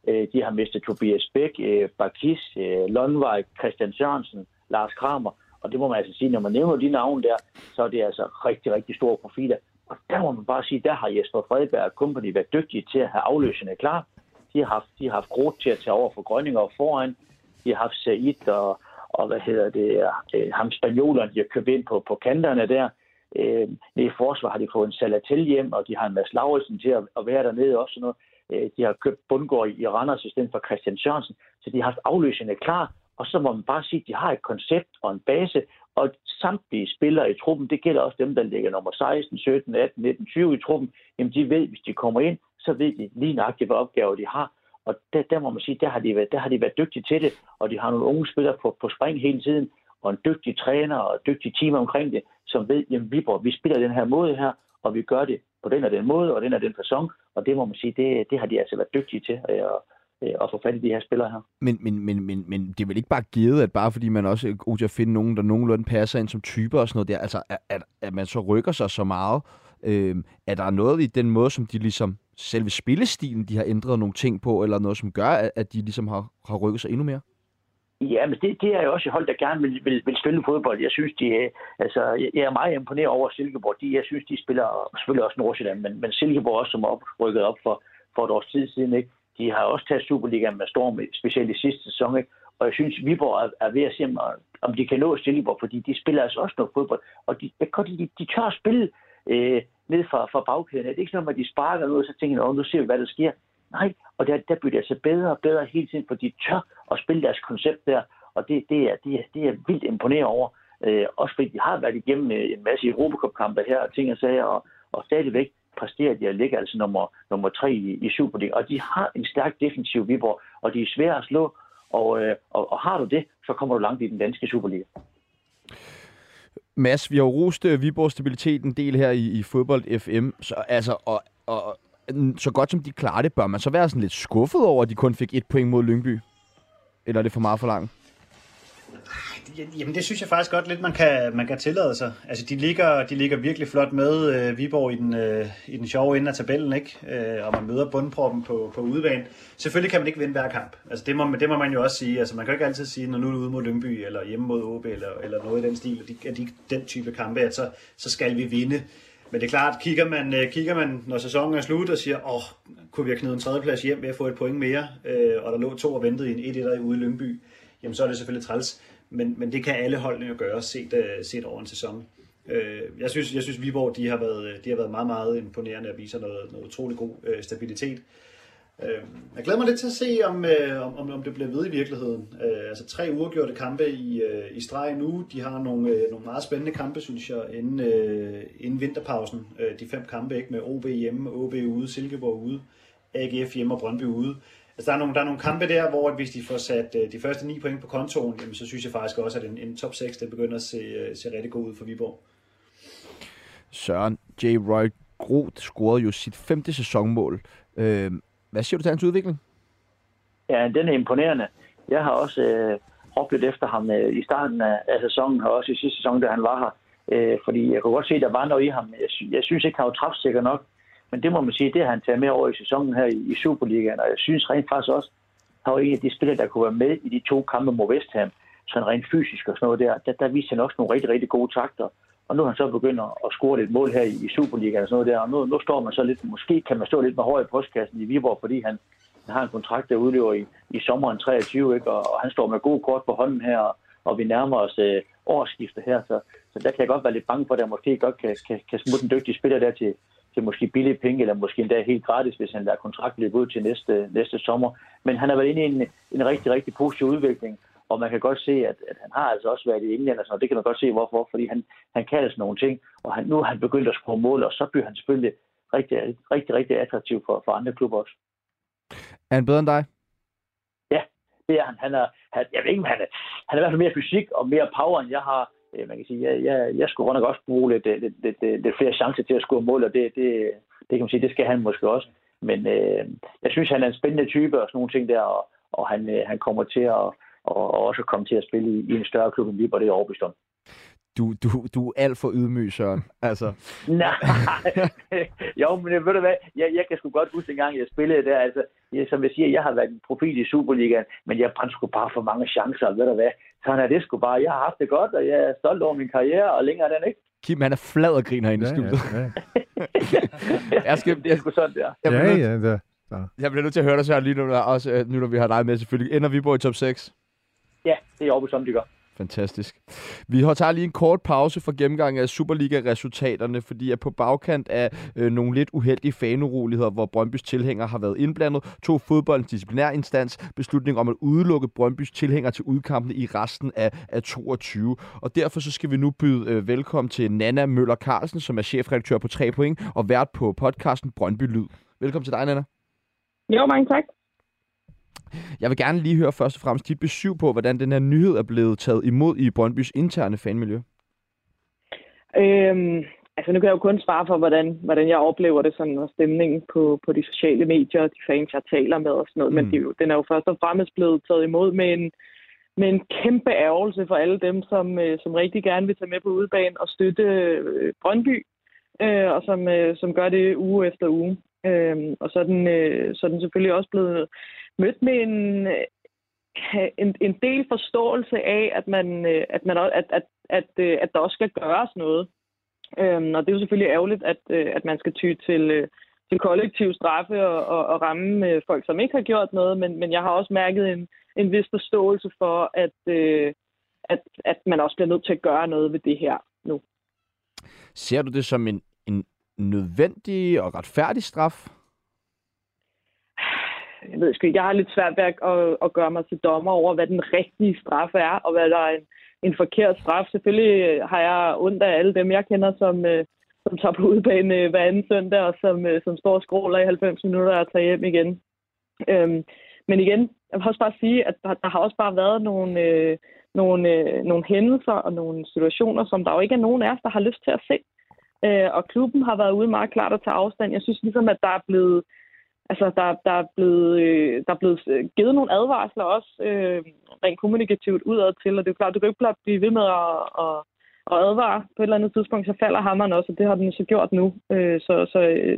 Øh, de har mistet Tobias Bæk, øh, Bakis, øh, Lundvej, Christian Sørensen, Lars Kramer. Og det må man altså sige, når man nævner de navne der, så er det altså rigtig, rigtig store profiler. Og der må man bare sige, der har Jesper Fredberg og company været dygtige til at have afløserne klar. De har haft, de har haft Groth til at tage over for Grønninger foran. De har haft Said og, og hvad hedder det, øh, ham spanjolerne, de har købt ind på, på kanterne der. Øh, nede i forsvar har de fået en Salatel hjem, og de har en Mads Lauritsen til at, at være dernede også. Noget. Øh, de har købt Bundgaard i, i Randers i stedet for Christian Sørensen, så de har haft afløserne klar. Og så må man bare sige, at de har et koncept og en base, og samtlige spillere i truppen, det gælder også dem, der ligger nummer 16, 17, 18, 19, 20 i truppen, jamen de ved, hvis de kommer ind, så ved de lige nøjagtigt, hvad opgaver de har. Og der, der må man sige, der har, de været, der har de været dygtige til det, og de har nogle unge spillere på, på spring hele tiden, og en dygtig træner og et dygtigt team omkring det, som ved, jamen vi, vi spiller den her måde her, og vi gør det på den og den måde, og den og den person, og det må man sige, det, det har de altså været dygtige til. Og, øh, at få fat i de her spillere her. Men, men, men, men, men det er vel ikke bare givet, at bare fordi man også er til at finde nogen, der nogenlunde passer ind som typer og sådan noget der, altså at, at, at man så rykker sig så meget, øh, er der noget i den måde, som de ligesom, selve spillestilen, de har ændret nogle ting på, eller noget, som gør, at, at de ligesom har, har rykket sig endnu mere? Ja, men det, det er jo også hold, der gerne vil, vil, vil spille fodbold. Jeg synes, de, altså, jeg er meget imponeret over Silkeborg. De, jeg synes, de spiller selvfølgelig også Nordsjælland, men, men Silkeborg også, som er rykket op for, for et års tid siden, ikke? De har også taget Superligaen med storm, specielt i sidste sæson. Ikke? Og jeg synes, Viborg er, er ved at se, om de kan nå Silkeborg, fordi de spiller altså også noget fodbold. Og de, kan de, de tør at spille øh, ned fra, fra bagkæden. Det er ikke sådan, at de sparker noget, og så tænker de, nu ser vi, hvad der sker. Nej, og der, der bliver det altså bedre og bedre hele tiden, for de tør at spille deres koncept der. Og det, det, er, det, er, det er vildt imponeret over. Øh, også fordi de har været igennem øh, en masse Europacup-kampe her, og ting og sager, og, og stadigvæk præsterer de at ligge altså nummer, nummer tre i, i Superliga. Og de har en stærk defensiv Viborg, og de er svære at slå. Og, øh, og, og har du det, så kommer du langt i den danske Superliga. Mads, vi har jo rost øh, Viborgs stabilitet en del her i, i fodbold FM, så, altså, og, og så godt som de klarer det, bør man så være sådan lidt skuffet over, at de kun fik et point mod Lyngby? Eller er det for meget for langt? Jamen det synes jeg faktisk godt lidt, man kan, man kan tillade sig. Altså de ligger, de ligger virkelig flot med øh, Viborg i den, øh, i den sjove ende af tabellen, ikke? Øh, og man møder bundproppen på, på udebane. Selvfølgelig kan man ikke vinde hver kamp. Altså det må, det må man jo også sige. Altså man kan ikke altid sige, når nu er ude mod Lyngby, eller hjemme mod OB, eller, eller noget i den stil, at de, at de, den type kampe, at så, så skal vi vinde. Men det er klart, kigger man, øh, kigger man, når sæsonen er slut, og siger, åh, kunne vi have knidet en tredjeplads hjem ved at få et point mere, øh, og der lå to og ventede i en 1-1 ude i Lyngby, jamen så er det selvfølgelig træls men, men det kan alle holdene jo gøre, set, øh, set over en sæson. Uh, jeg synes, jeg synes Viborg de har, været, de har været meget, meget imponerende og viser noget, noget utrolig god øh, stabilitet. Uh, jeg glæder mig lidt til at se, om, om, om det bliver ved i virkeligheden. Uh, altså tre uafgjorte kampe i, i streg nu. De har nogle, nogle meget spændende kampe, synes jeg, inden, uh, inden vinterpausen. De fem kampe ikke med OB hjemme, OB ude, Silkeborg ude, AGF hjemme og Brøndby ude. Altså, der, er nogle, der er nogle kampe der, hvor hvis de får sat uh, de første 9 point på kontoen, jamen, så synes jeg faktisk også, at en, en top 6 det begynder at se, uh, se rigtig god ud for Viborg. Søren J. Roy Groth scorede jo sit femte sæsonmål. Uh, hvad siger du til hans udvikling? Ja, den er imponerende. Jeg har også øh, råbt efter ham øh, i starten af, af sæsonen, og også i sidste sæson, da han var her. Øh, fordi jeg kunne godt se, at der var noget i ham. Jeg, sy- jeg synes ikke, han var træfsikker nok. Men det må man sige, det har han taget med over i sæsonen her i, i Superligaen, og jeg synes rent faktisk også, han var en af de spillere, der kunne være med i de to kampe mod West Ham, sådan rent fysisk og sådan noget der, der, der viste han også nogle rigtig, rigtig gode takter. Og nu har han så begyndt at score lidt mål her i, i Superligaen og sådan noget der, og nu, nu står man så lidt, måske kan man stå lidt med hår i postkassen i Viborg, fordi han, han har en kontrakt, der udløber i, i sommeren 23, ikke? Og, og han står med god kort på hånden her, og, og vi nærmer os øh, årsskiftet her, så, så der kan jeg godt være lidt bange for, at der måske godt kan, kan, kan smutte en dygtig spiller der til, til måske billige penge, eller måske endda helt gratis, hvis han lader kontrakt løbe ud til næste, næste sommer. Men han har været inde i en, en rigtig, rigtig positiv udvikling, og man kan godt se, at, at han har altså også været i England, og, sådan, og det kan man godt se, hvorfor, fordi han, han kan altså nogle ting, og han, nu har han begyndt at score mål, og så bliver han selvfølgelig rigtig, rigtig, rigtig attraktiv for, for andre klubber også. Er han bedre end dig? Ja, det er han. han, er, han jeg ved ikke, han er, han er i hvert fald mere fysik og mere power, end jeg har. Øh, man kan sige, jeg, jeg, jeg skulle nok også bruge lidt, øh, lidt, lidt, lidt, lidt flere chancer til at score mål, og det, det, det kan man sige, det skal han måske også. Men øh, jeg synes, han er en spændende type og sådan nogle ting der, og, og han, øh, han kommer til at og, og også komme til at spille i, i en større klub end Viborg, det er overbevist om. Du, du, du er alt for ydmyg, Søren. Altså. Nej, jo, men ved du hvad, jeg, jeg kan sgu godt huske en gang, jeg spillede der, altså, jeg, som jeg siger, jeg har været en profil i Superligaen, men jeg brændte sgu bare for mange chancer, ved du hvad, sådan er det sgu bare, jeg har haft det godt, og jeg er stolt over min karriere, og længere er den ikke. Kim, han er flad og griner herinde Ja, i studiet. ja, ja. Jeg skal, det er sgu sådan, der. jeg, ja, bliver, ja, der. der. jeg bliver nødt til at høre dig, Søren, lige nu, også, øh, nu når vi har dig med selvfølgelig. Ender Viborg i top 6? Ja, det er overbevist om, de gør. Fantastisk. Vi har tager lige en kort pause for gennemgang af Superliga-resultaterne, fordi at på bagkant af øh, nogle lidt uheldige fanuroligheder, hvor Brøndbys tilhængere har været indblandet, tog fodboldens disciplinærinstans beslutning om at udelukke Brøndbys tilhængere til udkampene i resten af, af 22. Og derfor så skal vi nu byde øh, velkommen til Nana Møller Carlsen, som er chefredaktør på 3 point og vært på podcasten Brøndby Lyd. Velkommen til dig, Nana. Jo, mange tak. Jeg vil gerne lige høre først og fremmest dit besøg på, hvordan den her nyhed er blevet taget imod i Brøndbys interne fanmiljø. Øhm, altså nu kan jeg jo kun svare for, hvordan, hvordan jeg oplever det, sådan, og stemningen på, på de sociale medier, de fans, jeg taler med og sådan noget. Mm. Men det er jo, den er jo først og fremmest blevet taget imod med en, med en kæmpe ærgelse for alle dem, som, øh, som rigtig gerne vil tage med på udebane og støtte øh, Brøndby, øh, og som, øh, som gør det uge efter uge. Øh, og så er, den, øh, så er den selvfølgelig også blevet mødt med en, øh, en, en del forståelse af, at, man, øh, at, man, at, at, at, øh, at der også skal gøres noget. Øhm, og det er jo selvfølgelig ærgerligt, at, at man skal ty til, til kollektiv straffe og, og, og ramme folk, som ikke har gjort noget, men, men jeg har også mærket en, en vis forståelse for, at, at, at man også bliver nødt til at gøre noget ved det her nu. Ser du det som en, en nødvendig og retfærdig straf? Jeg ved ikke, jeg har lidt svært ved at, at, at gøre mig til dommer over, hvad den rigtige straf er, og hvad der er en, en forkert straf. Selvfølgelig har jeg ondt af alle dem, jeg kender, som, øh, som tager på udebane øh, hver anden søndag, og som, øh, som står og skråler i 90 minutter og tager hjem igen. Øhm, men igen, jeg vil også bare sige, at der, der har også bare været nogle, øh, nogle, øh, nogle hændelser og nogle situationer, som der jo ikke er nogen af os, der har lyst til at se. Øh, og klubben har været ude meget klart at tage afstand. Jeg synes ligesom, at der er blevet, altså, der, der er blevet, øh, der er blevet øh, givet nogle advarsler også øh, rent kommunikativt udad til, og det er jo klart, du kan ikke bare blive ved med at, at, at advare på et eller andet tidspunkt, så falder hammeren også, og det har den så gjort nu. Øh, så så øh,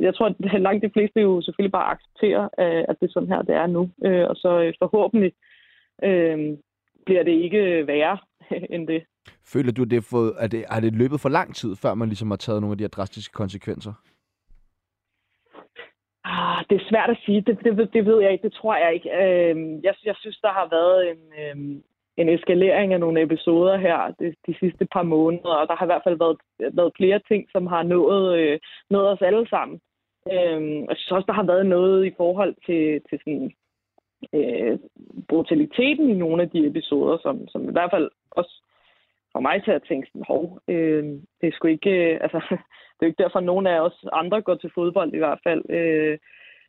jeg tror, at langt de fleste jo selvfølgelig bare accepterer, øh, at det er sådan her, det er nu, øh, og så øh, forhåbentlig øh, bliver det ikke værre end det. Føler du, det er, fået, at det, har det løbet for lang tid, før man ligesom har taget nogle af de her drastiske konsekvenser? Ah, det er svært at sige. Det, det, det ved jeg ikke. Det tror jeg ikke. Øh, jeg, jeg synes, der har været en, øh, en eskalering af nogle episoder her de, de sidste par måneder, og der har i hvert fald været, været flere ting, som har nået, øh, nået os alle sammen. Øh, jeg synes også, der har været noget i forhold til, til sådan, øh, brutaliteten i nogle af de episoder, som, som i hvert fald også for mig til at tænke sådan, hov, øh, det er sgu ikke, øh, altså, det er jo ikke derfor, at nogen af os andre går til fodbold i hvert fald. Øh,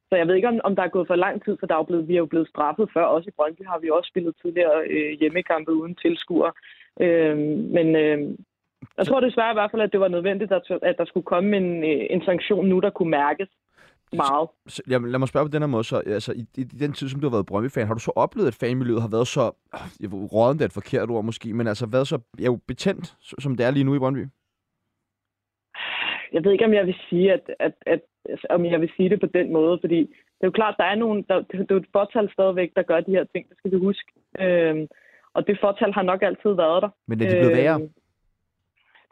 så jeg ved ikke, om, om der er gået for lang tid, for der er jo blevet, vi er jo blevet straffet før. Også i Brøndby har vi også spillet tidligere øh, hjemmekampe uden tilskuer. Øh, men øh, jeg tror desværre i hvert fald, at det var nødvendigt, at, at der skulle komme en, øh, en sanktion nu, der kunne mærkes meget. Så, jamen, lad mig spørge på den her måde. Så, altså, i, i, den tid, som du har været Brøndby-fan, har du så oplevet, at fanmiljøet har været så... Jeg ved, råden det er et forkert ord måske, men altså været så ja, betændt, som det er lige nu i Brøndby? Jeg ved ikke, om jeg vil sige, at, at, at, om jeg vil sige det på den måde, fordi det er jo klart, der er nogen, der, det er jo et fortal stadigvæk, der gør de her ting, det skal vi huske. Øhm, og det fortal har nok altid været der. Men er det blevet værre? Øhm,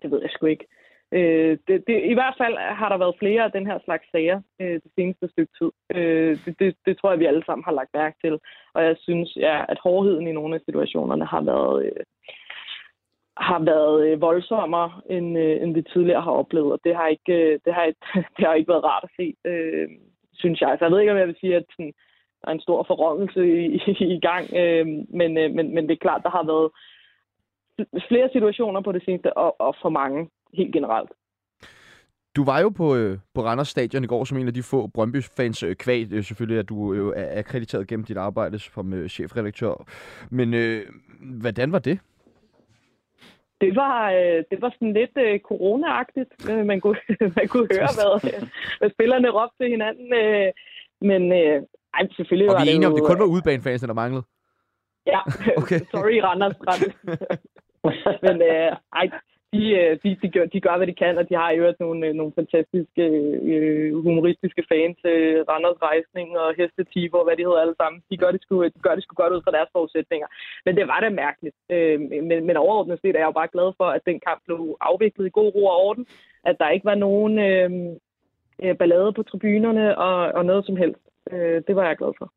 det ved jeg sgu ikke. Øh, det, det, I hvert fald har der været flere af den her slags sager øh, det seneste stykke tid. Øh, det, det, det tror jeg, vi alle sammen har lagt mærke til. Og jeg synes, ja, at hårdheden i nogle af situationerne har været, øh, har været øh, voldsommere, end, øh, end vi tidligere har oplevet. Og det har ikke, øh, det har, ikke, det har ikke været rart at se, øh, synes jeg. Så jeg ved ikke, om jeg vil sige, at sådan, der er en stor forrådelse i, i, i gang. Øh, men, øh, men, men det er klart, der har været flere situationer på det seneste, og, og for mange helt generelt. Du var jo på, øh, på Randers Stadion i går som en af de få Brøndby-fans, øh, kvad øh, selvfølgelig, at du øh, er akkrediteret gennem dit arbejde som øh, chefredaktør. Men øh, hvordan var det? Det var, øh, det var sådan lidt øh, corona-agtigt. Øh, man, kunne, man kunne høre, hvad, hvad spillerne råbte til hinanden. Øh, men øh, ej, selvfølgelig Og var vi er det enige om, det kun var udbanefansene, der manglede. Ja, Okay. sorry Randers. Randers. men øh, ej, de, øh, de, de, gør, de gør, hvad de kan, og de har jo nogle, øh, nogle fantastiske øh, humoristiske fans, øh, Randers Rejsning og Hestetiber, hvad de hedder alle sammen. De gør det, sgu, øh, de gør det sgu godt ud fra deres forudsætninger. Men det var da mærkeligt. Øh, men, men overordnet set er jeg jo bare glad for, at den kamp blev afviklet i god ro og orden. At der ikke var nogen øh, ballade på tribunerne og, og noget som helst. Øh, det var jeg glad for.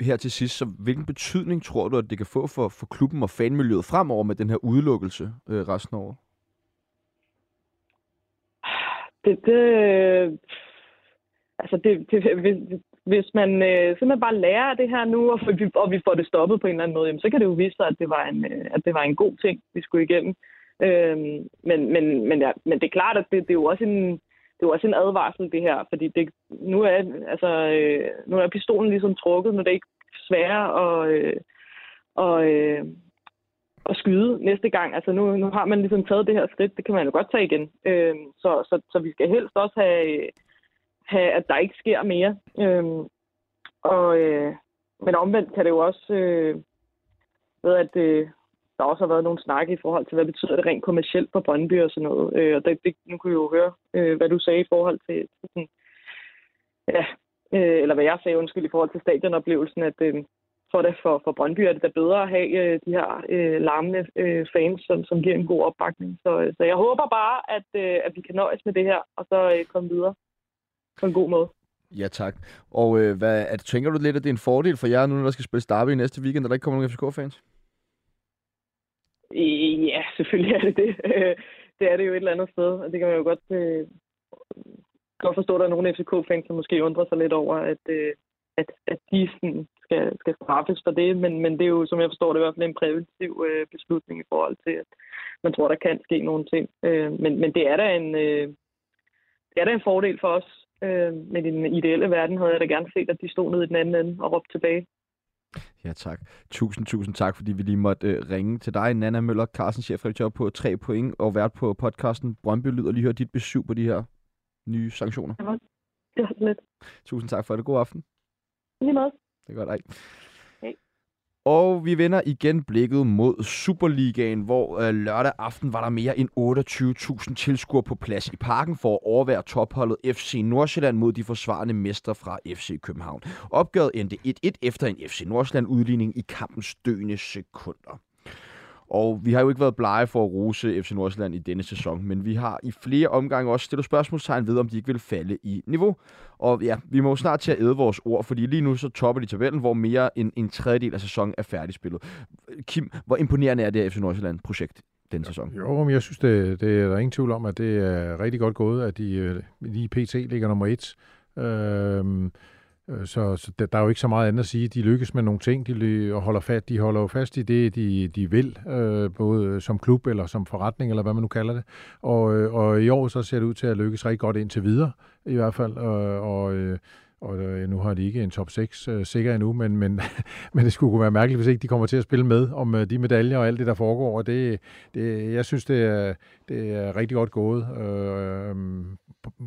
Her til sidst, så hvilken betydning tror du, at det kan få for, for klubben og fanmiljøet fremover med den her udelukkelse øh, resten af året? Det, det, øh, altså det, det, hvis, hvis man øh, simpelthen bare lærer af det her nu, og vi, og vi får det stoppet på en eller anden måde, jamen, så kan det jo vise sig, at det var en, øh, at det var en god ting, vi skulle igennem. Øh, men, men, men, ja, men det er klart, at det, det er jo også en, det er jo også en advarsel, det her, fordi det, nu, er, altså, øh, nu er pistolen ligesom trukket, nu er det ikke sværere at, øh, og, øh, at skyde næste gang. Altså nu, nu har man ligesom taget det her skridt, det kan man jo godt tage igen. Øh, så, så, så vi skal helst også have, have at der ikke sker mere. Øh, og, øh, men omvendt kan det jo også øh, ved, at øh, der også har været nogle snakke i forhold til, hvad betyder det rent kommercielt for Brøndby og sådan noget. Øh, og det, det, nu kunne jeg jo høre, øh, hvad du sagde i forhold til, til sådan, ja, øh, eller hvad jeg sagde, undskyld, i forhold til stadionoplevelsen, at øh, for det for, for Brøndby er det da bedre at have øh, de her øh, larmende øh, fans, som, som giver en god opbakning. Så, øh, så jeg håber bare, at, øh, at vi kan nøjes med det her, og så øh, komme videre på en god måde. Ja, tak. Og øh, hvad, at, tænker du lidt, at det er en fordel for jer nu, når der skal spille Derby i næste weekend, at der ikke kommer nogen FCK-fans? Ja, selvfølgelig er det det. Øh, det er det jo et eller andet sted, og det kan man jo godt, øh, godt forstå, at der er nogle FCK-fans, som måske undrer sig lidt over, at, øh, at, at de sådan skal, skal straffes for det, men, men det er jo, som jeg forstår det, i hvert fald en præventiv øh, beslutning i forhold til, at man tror, der kan ske nogle ting. Øh, men, men det er da en, øh, det er da en fordel for os. Øh, men i den ideelle verden havde jeg da gerne set, at de stod nede i den anden ende og råbte tilbage. Ja, tak. Tusind, tusind tak, fordi vi lige måtte øh, ringe til dig, Nana Møller, Carsten, chefredaktør på 3 point, og vært på podcasten Brøndby Lyd, og lige høre dit besøg på de her nye sanktioner. Det var lidt. Tusind tak for det. God aften. Lige måde. Det er godt, ej. Og vi vender igen blikket mod Superligaen, hvor øh, lørdag aften var der mere end 28.000 tilskuere på plads i parken for at overvære topholdet FC Nordsjælland mod de forsvarende mestre fra FC København. Opgøret endte 1-1 efter en FC Nordsjælland udligning i kampens døende sekunder. Og vi har jo ikke været blege for at rose FC Nordsjælland i denne sæson, men vi har i flere omgange også stillet spørgsmålstegn ved, om de ikke vil falde i niveau. Og ja, vi må jo snart til at æde vores ord, fordi lige nu så topper de tabellen, hvor mere end en tredjedel af sæsonen er færdigspillet. Kim, hvor imponerende er det her FC Nordsjælland-projekt den sæson? Jo, men jeg synes, det, det er der ingen tvivl om, at det er rigtig godt gået, at de øh, lige pt. ligger nummer et. Øhm, øh, Øh, så, så der, der er jo ikke så meget andet at sige. De lykkes med nogle ting, de ly- og holder fast, de holder jo fast i det, de, de vil, øh, både som klub eller som forretning, eller hvad man nu kalder det. Og, øh, og i år så ser det ud til at lykkes rigtig godt indtil videre, i hvert fald. Og, og, øh, og nu har de ikke en top 6 øh, sikker endnu, men, men, men det skulle kunne være mærkeligt, hvis ikke de kommer til at spille med om øh, de medaljer og alt det, der foregår. Og det, det, jeg synes, det er, det er rigtig godt gået øh,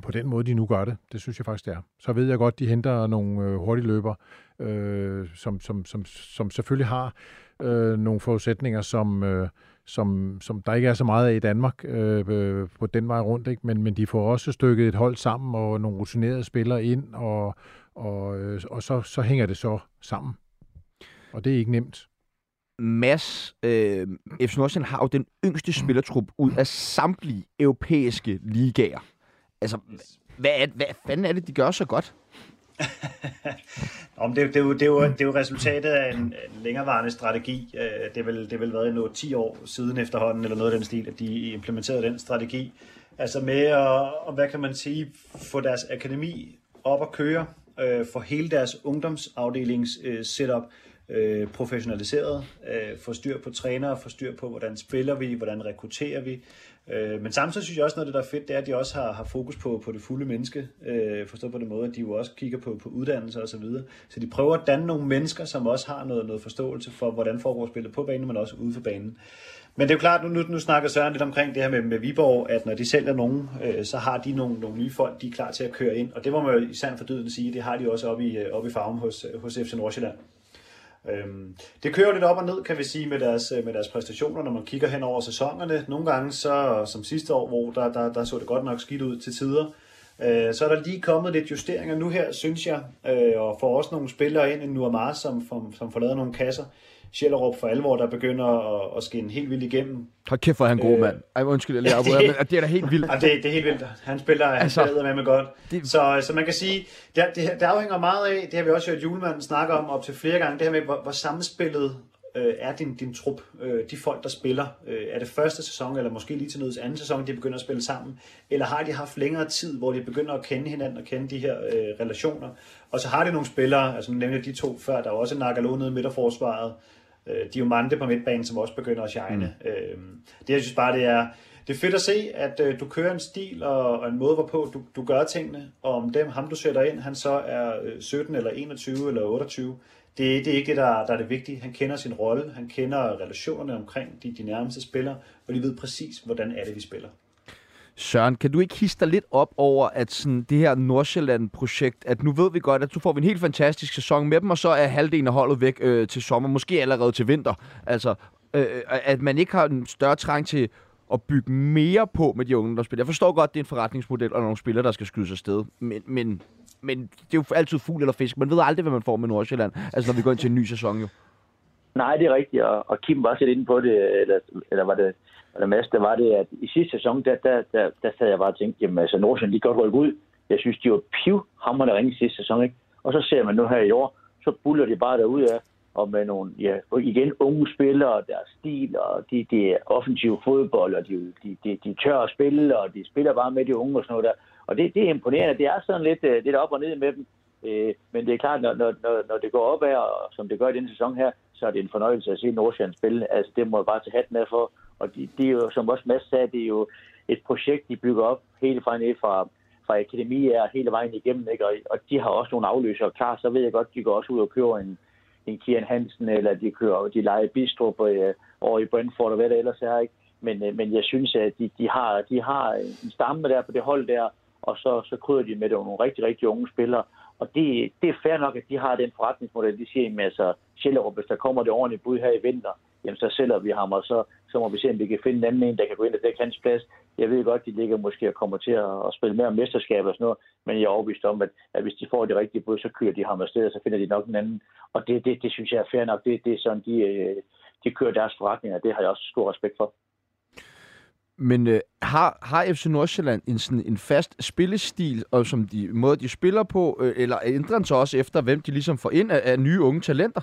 på, den måde, de nu gør det. Det synes jeg faktisk, det er. Så ved jeg godt, de henter nogle øh, hurtige løber, øh, som, som, som, som selvfølgelig har øh, nogle forudsætninger, som... Øh, som, som der ikke er så meget af i Danmark øh, øh, på den vej rundt, ikke? Men, men de får også stykket et hold sammen og nogle rutinerede spillere ind, og, og, øh, og så, så hænger det så sammen. Og det er ikke nemt. Mads, øh, FC Nordsjælland har jo den yngste spillertrup ud af samtlige europæiske ligaer. Altså, hvad, er, hvad fanden er det, de gør så godt? Om det, det, er jo, det, er jo, det er jo resultatet af en, en længerevarende strategi. Øh, Det vel, det er vel været nu 10 år siden efterhånden, eller noget af den stil, at de implementerede den strategi. Altså med at, og hvad kan man sige, få deres akademi op at køre, øh, få hele deres ungdomsafdelings øh, setup øh, professionaliseret, øh, få styr på trænere, få styr på, hvordan spiller vi, hvordan rekrutterer vi. Øh, men samtidig synes jeg også, noget af det, der er fedt, det er, at de også har, har fokus på, på det fulde menneske, øh, forstået på den måde, at de jo også kigger på, på uddannelse og så videre. Så de prøver at danne nogle mennesker, som også har noget, noget forståelse for, hvordan foregår spillet på banen, men også ude for banen. Men det er jo klart, nu, nu, nu snakker Søren lidt omkring det her med, med Viborg, at når de sælger nogen, øh, så har de nogle, nogle nye folk, de er klar til at køre ind. Og det må man jo i sand for dyden sige, det har de også oppe i, øh, oppe i farven hos, øh, hos FC Nordsjælland. Øhm, det kører lidt op og ned, kan vi sige, med deres, øh, med deres præstationer, når man kigger hen over sæsonerne. Nogle gange, så som sidste år, hvor der, der, der så det godt nok skidt ud til tider, øh, så er der lige kommet lidt justeringer nu her, synes jeg, øh, og får også nogle spillere ind, en Nuamar, som, som, som får lavet nogle kasser. Sjællerup for alvor, der begynder at, at skinne helt vildt igennem. Hold kæft, hvor er han god, Øh, mand. Ej, undskyld, jeg lige afbryder, men det er da helt vildt. Det, det er helt vildt. Han spiller, han Altså, spiller med med godt. det-. Så, så man kan sige, det, det, det afhænger meget af, det har vi også hørt julemanden snakke om op til flere gange, det her med, hvor, hvor sammenspillet øh, er din, din trup, øh, de folk, der spiller. Øh, er det første sæson, eller måske lige til nøds anden sæson, de begynder at spille sammen? Eller har de haft længere tid, hvor de begynder at kende hinanden og kende de her øh, relationer? Og så har de nogle spillere, altså nu nævnte de to før, der er også Nagalo nede i midterforsvaret, øh, Diomande på midtbanen, som også begynder at shine. Mm. Øh, det jeg synes bare, det er, det er fedt at se, at øh, du kører en stil og, og en måde, hvorpå du, du gør tingene, og om dem, ham du sætter ind, han så er øh, 17 eller 21 eller 28, det, det er ikke det, der, der er det vigtige. Han kender sin rolle, han kender relationerne omkring de, de nærmeste spillere, og de ved præcis, hvordan er det, vi spiller. Søren, kan du ikke hisse dig lidt op over, at sådan det her Nordsjælland-projekt, at nu ved vi godt, at du får vi en helt fantastisk sæson med dem, og så er halvdelen af holdet væk øh, til sommer, måske allerede til vinter. Altså, øh, øh, at man ikke har en større trang til at bygge mere på med de unge, der spiller. Jeg forstår godt, det er en forretningsmodel og nogle spillere, der skal skydes afsted, men, men, men det er jo altid fugl eller fisk. Man ved aldrig, hvad man får med Nordsjælland, altså når vi går ind til en ny sæson jo. Nej, det er rigtigt, og, og Kim var også lidt inde på det, eller, eller var det, og det meste der var det, at i sidste sæson, der, der, der, der sad jeg bare og tænkte, jamen altså Nordsjælland, de godt rykke ud. Jeg synes, de var pivhammerende ringe sidste sæson, ikke? Og så ser man nu her i år, så buller de bare derud af, og med nogle, ja, igen unge spillere, deres stil, og de, de er offensiv fodbold, og de, de, de, de tør at spille, og de spiller bare med de unge og sådan noget der. Og det, det er imponerende. Det er sådan lidt, øh, lidt op og ned med dem. Øh, men det er klart, når, når, når, det går op og som det gør i denne sæson her, så er det en fornøjelse at se Nordsjælland spille. Altså, det må jeg bare tage hatten af for. Og det, de er jo, som også Mads sagde, det er jo et projekt, de bygger op hele fra ned fra, fra akademier hele vejen igennem. Ikke? Og, og de har også nogle afløsere klar. Så ved jeg godt, de går også ud og kører en, en Kian Hansen, eller de kører, de leger Bistrup øh, over i Brentford og hvad det ellers er, ikke? Men, øh, men jeg synes, at de, de, har, de har en stamme der på det hold der, og så, så krydder de med det nogle rigtig, rigtig unge spillere. Og det, det er fair nok, at de har den forretningsmodel, de siger, at altså Sjællerup, hvis der kommer det ordentligt bud her i vinter, jamen så sælger vi ham, og så, så må vi se, om vi kan finde en anden en, der kan gå ind og dække hans plads. Jeg ved godt, de ligger måske og kommer til at, at spille mere om mesterskab og sådan noget, men jeg er overbevist om, at, at hvis de får det rigtige bud, så kører de ham afsted, og så finder de nok en anden. Og det, det, det synes jeg er fair nok. Det, det er sådan, de, øh, de kører deres forretninger. Det har jeg også stor respekt for. Men øh, har, har FC Nordsjælland en, sådan en fast spillestil, og som de måde, de spiller på, øh, eller ændrer den sig også efter, hvem de ligesom får ind af, af nye unge talenter?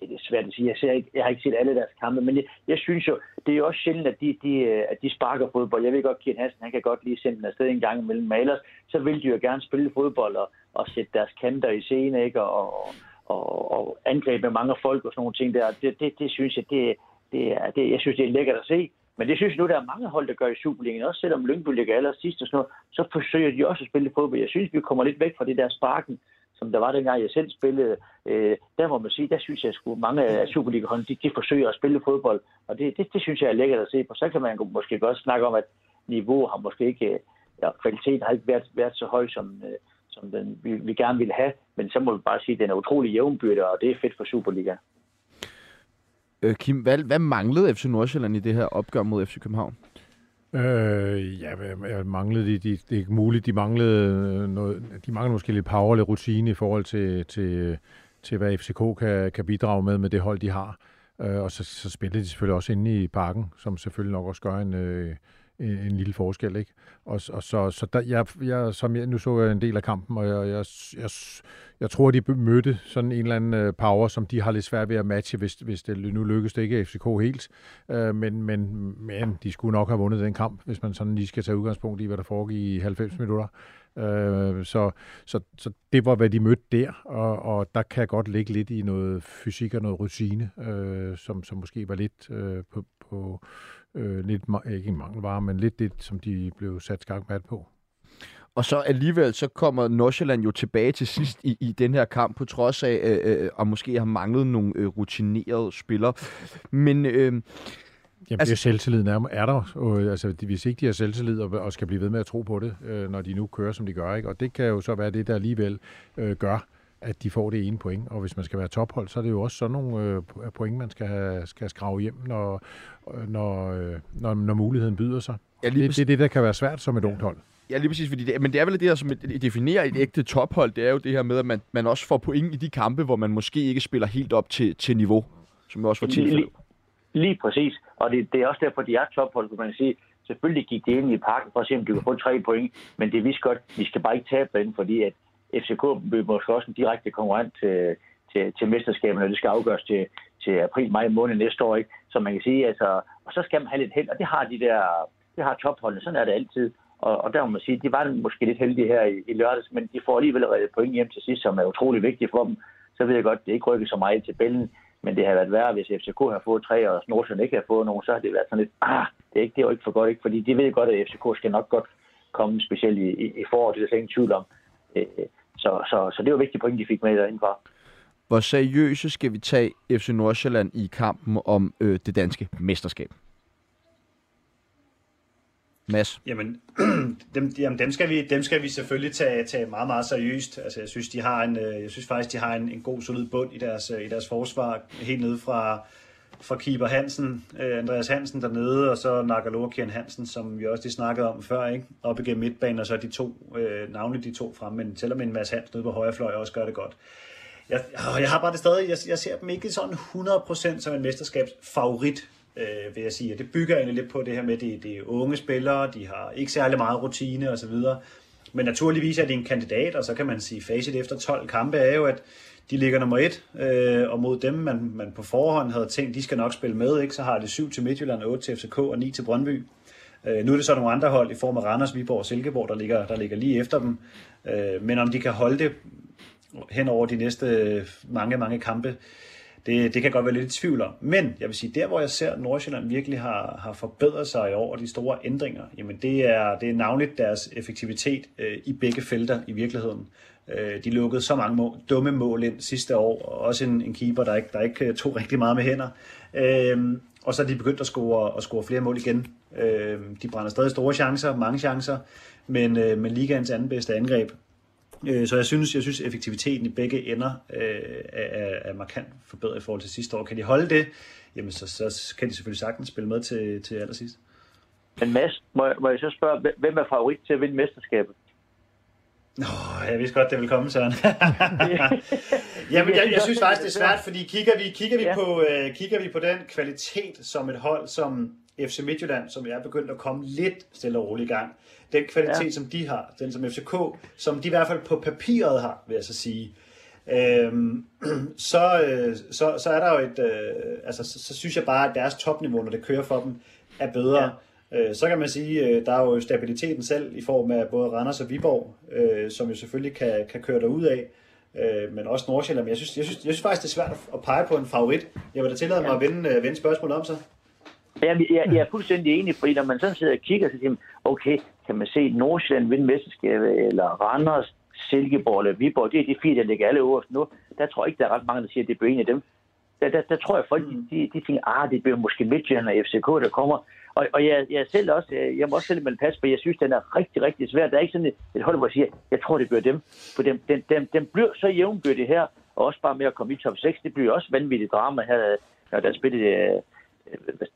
Det er svært at sige. Jeg, ser ikke, jeg har ikke set alle deres kampe, men jeg, jeg synes jo, det er jo også sjældent, at de, de, øh, at de sparker fodbold. Jeg ved godt, Kian Hansen, han kan godt lige sende den afsted en gang imellem malers. Så vil de jo gerne spille fodbold og, og sætte deres kanter i scene, ikke? Og, og, og angribe med mange folk og sådan nogle ting der. Det, det, det synes jeg, det, det er, det, jeg synes, det er lækkert at se. Men det synes jeg nu, der er mange hold, der gør i Superligaen. Også selvom Lyngby ligger aller sidst og sådan noget, så forsøger de også at spille fodbold. Jeg synes, vi kommer lidt væk fra det der sparken, som der var dengang, jeg selv spillede. Øh, der må man sige, der synes jeg, at mange af Superliga-holdene, de, de forsøger at spille fodbold. Og det, det, det synes jeg er lækkert at se på. Så kan man måske godt snakke om, at niveau har måske ikke, øh, ja, kvaliteten har ikke været, været så høj, som, øh, som den, vi, vi gerne ville have. Men så må vi bare sige, at den er utrolig jævnbyrdig, og det er fedt for Superliga. Øh, Kim, hvad, hvad manglede FC Nordsjælland i det her opgør mod FC København? Øh, ja, jeg manglede de, de, det er muligt, de manglede øh, noget, de manglede måske lidt power, lidt rutine i forhold til, til, til hvad FCK kan, kan bidrage med med det hold, de har. Øh, og så, så spillede de selvfølgelig også inde i parken, som selvfølgelig nok også gør en, øh, en, en lille forskel, ikke? Og, og så, så der, jeg, jeg, som jeg, nu så jeg en del af kampen, og jeg, jeg, jeg, jeg tror, de mødte sådan en eller anden øh, power, som de har lidt svært ved at matche, hvis, hvis det nu lykkes det ikke FCK helt. Øh, men, men, men de skulle nok have vundet den kamp, hvis man sådan lige skal tage udgangspunkt i, hvad der foregik i 90 minutter. Øh, så, så, så det var, hvad de mødte der, og, og der kan godt ligge lidt i noget fysik og noget rutine, øh, som, som måske var lidt øh, på, på øh, lidt, ikke en mangelvare, men lidt det, som de blev sat skak på. Og så alligevel, så kommer Nordsjælland jo tilbage til sidst i, i den her kamp, på trods af, øh, øh, at måske har manglet nogle øh, rutinerede spillere. Men... Øh, Jamen, altså, det er selvtilliden er, er der. Og, altså, hvis ikke de har selvtillid og, og skal blive ved med at tro på det, øh, når de nu kører, som de gør. Ikke? Og det kan jo så være det, der alligevel øh, gør, at de får det ene point. Og hvis man skal være tophold, så er det jo også sådan nogle øh, point, man skal, skal skrave hjem, når, når, øh, når, når muligheden byder sig. Ja, det, det er det, der kan være svært som et ungt hold. Ja, lige præcis, fordi det, men det er vel det her, som definerer et ægte tophold, det er jo det her med, at man, man også får point i de kampe, hvor man måske ikke spiller helt op til, til niveau, som også var tilfældet. Lige, lige præcis, og det, det er også derfor, de er tophold, kunne man sige. Selvfølgelig gik det ind i parken for at se, om de kunne få tre point, men det vidste godt, vi skal bare ikke tabe den, fordi at FCK bliver måske også en direkte konkurrent til, til, til mesterskaberne, og det skal afgøres til, til april, maj måned næste år. Ikke? Så man kan sige, altså, og så skal man have lidt held, og det har de der, det har topholdene, sådan er det altid. Og, og der må man sige, de var måske lidt heldige her i, i lørdags, men de får alligevel reddet point hjem til sidst, som er utrolig vigtigt for dem. Så ved jeg godt, det ikke rykker så meget til bælgen, men det har været værre, hvis FCK har fået tre, og Nordsjøen ikke har fået nogen, så har det været sådan lidt, ah, det er, ikke, det er jo ikke for godt, ikke? fordi de ved godt, at FCK skal nok godt komme, specielt i, i, i foråret, det er der slet ingen tvivl om. Øh, så, så, så det var vigtigt point, de fik med derindfra. Hvor seriøse skal vi tage FC Nordsjælland i kampen om øh, det danske mesterskab? Mads? Jamen, dem, jamen dem, skal vi, dem skal vi selvfølgelig tage, tage meget, meget seriøst. Altså, jeg synes, de har en, øh, jeg synes faktisk, de har en, en god, solid bund i deres, øh, i deres forsvar. Helt nede fra, fra keeper Hansen, øh, Andreas Hansen dernede, og så Nagalor Kian Hansen, som vi også lige snakkede om før, ikke? op igennem midtbanen, og så de to, øh, navnlig de to frem, men selvom en Mads Hansen nede på højre fløj også gør det godt. Jeg, jeg har bare det stadig, jeg, jeg ser dem ikke sådan 100% som en mesterskabsfavorit, øh, vil jeg sige. Og det bygger egentlig lidt på det her med, at det, det er unge spillere, de har ikke særlig meget rutine osv., men naturligvis er det en kandidat, og så kan man sige, facit efter 12 kampe er jo, at de ligger nummer et, øh, og mod dem, man, man på forhånd havde tænkt, de skal nok spille med, ikke? så har det 7 til Midtjylland, 8 til FCK og 9 til Brøndby. Øh, nu er det så nogle andre hold i form af Randers, Viborg og Silkeborg, der ligger, der ligger lige efter dem. Øh, men om de kan holde det hen over de næste mange, mange kampe, det, det kan godt være lidt i tvivl om. Men jeg vil sige, der hvor jeg ser, at Nordsjælland virkelig har, har forbedret sig i år, de store ændringer, jamen det er, det er navnligt deres effektivitet øh, i begge felter i virkeligheden. Øh, de lukkede så mange mål, dumme mål ind sidste år, og også en, en keeper, der ikke, der ikke øh, tog rigtig meget med hænder. Øh, og så er de begyndt at score, at score flere mål igen. Øh, de brænder stadig store chancer, mange chancer, men, øh, men ligaens anden bedste angreb. Øh, så jeg synes, jeg synes effektiviteten i begge ender øh, er, er markant forbedret i forhold til sidste år. Kan de holde det, jamen så, så kan de selvfølgelig sagtens spille med til, til allersidst. Men Mads, må, må jeg så spørge, hvem er favorit til at vinde mesterskabet? Nå, jeg vidste godt, det ville komme, Søren. Jamen, jeg, jeg synes faktisk, det er svært, fordi kigger vi, kigger vi, ja. på, uh, kigger vi på den kvalitet som et hold som FC Midtjylland, som er begyndt at komme lidt stille og roligt i gang, den kvalitet, ja. som de har, den som FCK, som de i hvert fald på papiret har, vil jeg så sige, øhm, så, øh, så, så er der jo et, øh, altså så, så synes jeg bare, at deres topniveau, når det kører for dem, er bedre. Ja. Øh, så kan man sige, øh, der er jo stabiliteten selv i form af både Randers og Viborg, øh, som jo selvfølgelig kan, kan køre derud af, øh, men også Nordsjælland. Men jeg synes, jeg, synes, jeg synes faktisk, det er svært at pege på en favorit. Jeg vil da tillade mig at vende, vende spørgsmålet om sig. Jeg, jeg, jeg er fuldstændig enig, fordi når man sådan sidder og kigger, så siger man, okay, kan man se Nordsjælland vinde mesterskabet, eller Randers, Silkeborg eller Viborg, det er de fire, der ligger alle øverst nu. Der tror jeg ikke, der er ret mange, der siger, at det bliver en af dem. Der, der, der tror jeg, folk de, de tænker, ah, det bliver måske Midtjylland og FCK, der kommer. Og, og jeg, jeg, selv også, jeg må også selv med pas, for jeg synes, den er rigtig, rigtig svær. Der er ikke sådan et, et hold, hvor jeg siger, jeg tror, det bliver dem. For dem, dem, dem, dem bliver så jævnbyrde her, og også bare med at komme i top 6, det bliver også vanvittigt drama her, når der er spillet øh,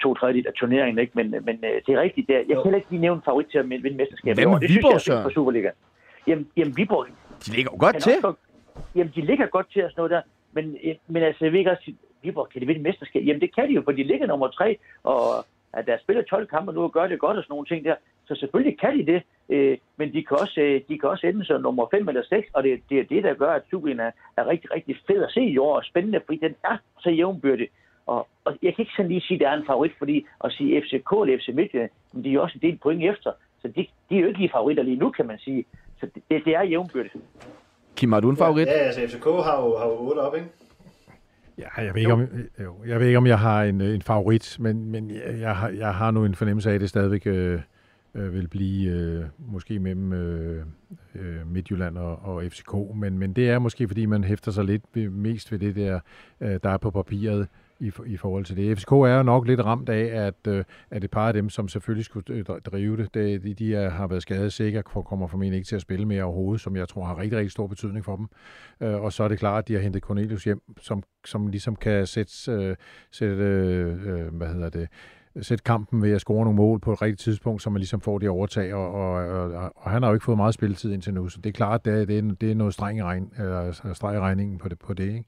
to tredjedel af turneringen, ikke? Men, men øh, det er rigtigt. Der. Jeg kan heller ikke lige nævne favorit til at vinde mesterskabet. Hvem er Viborg, så? På Superliga. Jamen, jamen Viborg... De ligger jo godt til. Også, jamen, de ligger godt til at sådan noget der. Men, øh, men altså, jeg ved ikke også, Viborg, kan de vinde mesterskab? Jamen, det kan de jo, for de ligger nummer tre, og at der spiller 12 kampe nu og gør det godt og sådan nogle ting der. Så selvfølgelig kan de det, øh, men de kan, også, øh, de kan også ende som nummer 5 eller 6, og det, det er det, der gør, at Superligaen er, er rigtig, rigtig fed at se i år og spændende, fordi den er så jævnbyrdig. Og, og jeg kan ikke sådan lige sige, at der er en favorit, fordi at sige FCK eller FC Midtjylland, men de er også en del point efter. Så de, de er jo ikke lige favoritter lige nu, kan man sige. Så det, det er jævnbyrdigt. Kim, har du en favorit? Ja, altså FCK har jo, har jo 8 op, ikke? Ja, jeg ved ikke, om, jo, jeg ved ikke, om jeg har en, en favorit, men, men jeg, jeg, har, jeg har nu en fornemmelse af, at det stadigvæk øh, øh, vil blive øh, måske mellem øh, øh, Midtjylland og, og FCK, men, men det er måske, fordi man hæfter sig lidt ved, mest ved det der, øh, der er på papiret i, i forhold til det. FCK er jo nok lidt ramt af, at, øh, at et par af dem, som selvfølgelig skulle drive det, det de, de er, har været skadet sikkert, kommer formentlig ikke til at spille mere overhovedet, som jeg tror har rigtig, rigtig stor betydning for dem. Øh, og så er det klart, at de har hentet Cornelius hjem, som, som ligesom kan sætte, øh, sætte hvad hedder det, sætte kampen ved at score nogle mål på et rigtigt tidspunkt, så man ligesom får det overtag, og, og, og, og han har jo ikke fået meget spilletid indtil nu, så det er klart, det er, det er, det er noget streng regn, øh, eller streg i regningen på det. På det ikke?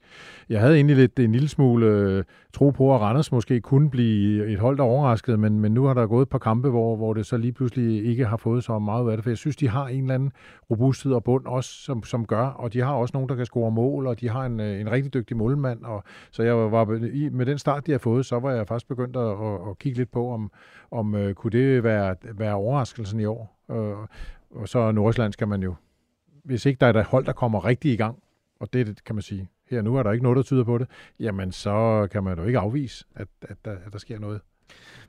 Jeg havde egentlig lidt en lille smule øh, tro på, at Randers måske kunne blive et hold, der overraskede, men, men nu har der gået et par kampe, hvor, hvor det så lige pludselig ikke har fået så meget af det, for jeg synes, de har en eller anden robusthed og bund også, som, som gør, og de har også nogen, der kan score mål, og de har en, øh, en rigtig dygtig målmand, og så jeg var med den start, de har fået, så var jeg faktisk begyndt at, at, at kigge lidt på, om, om øh, kunne det være, være overraskelsen i år. Øh, og så Nordsjælland skal man jo, hvis ikke der er et hold, der kommer rigtig i gang, og det kan man sige, her nu er der ikke noget, der tyder på det, jamen så kan man jo ikke afvise, at, at, der, at der sker noget.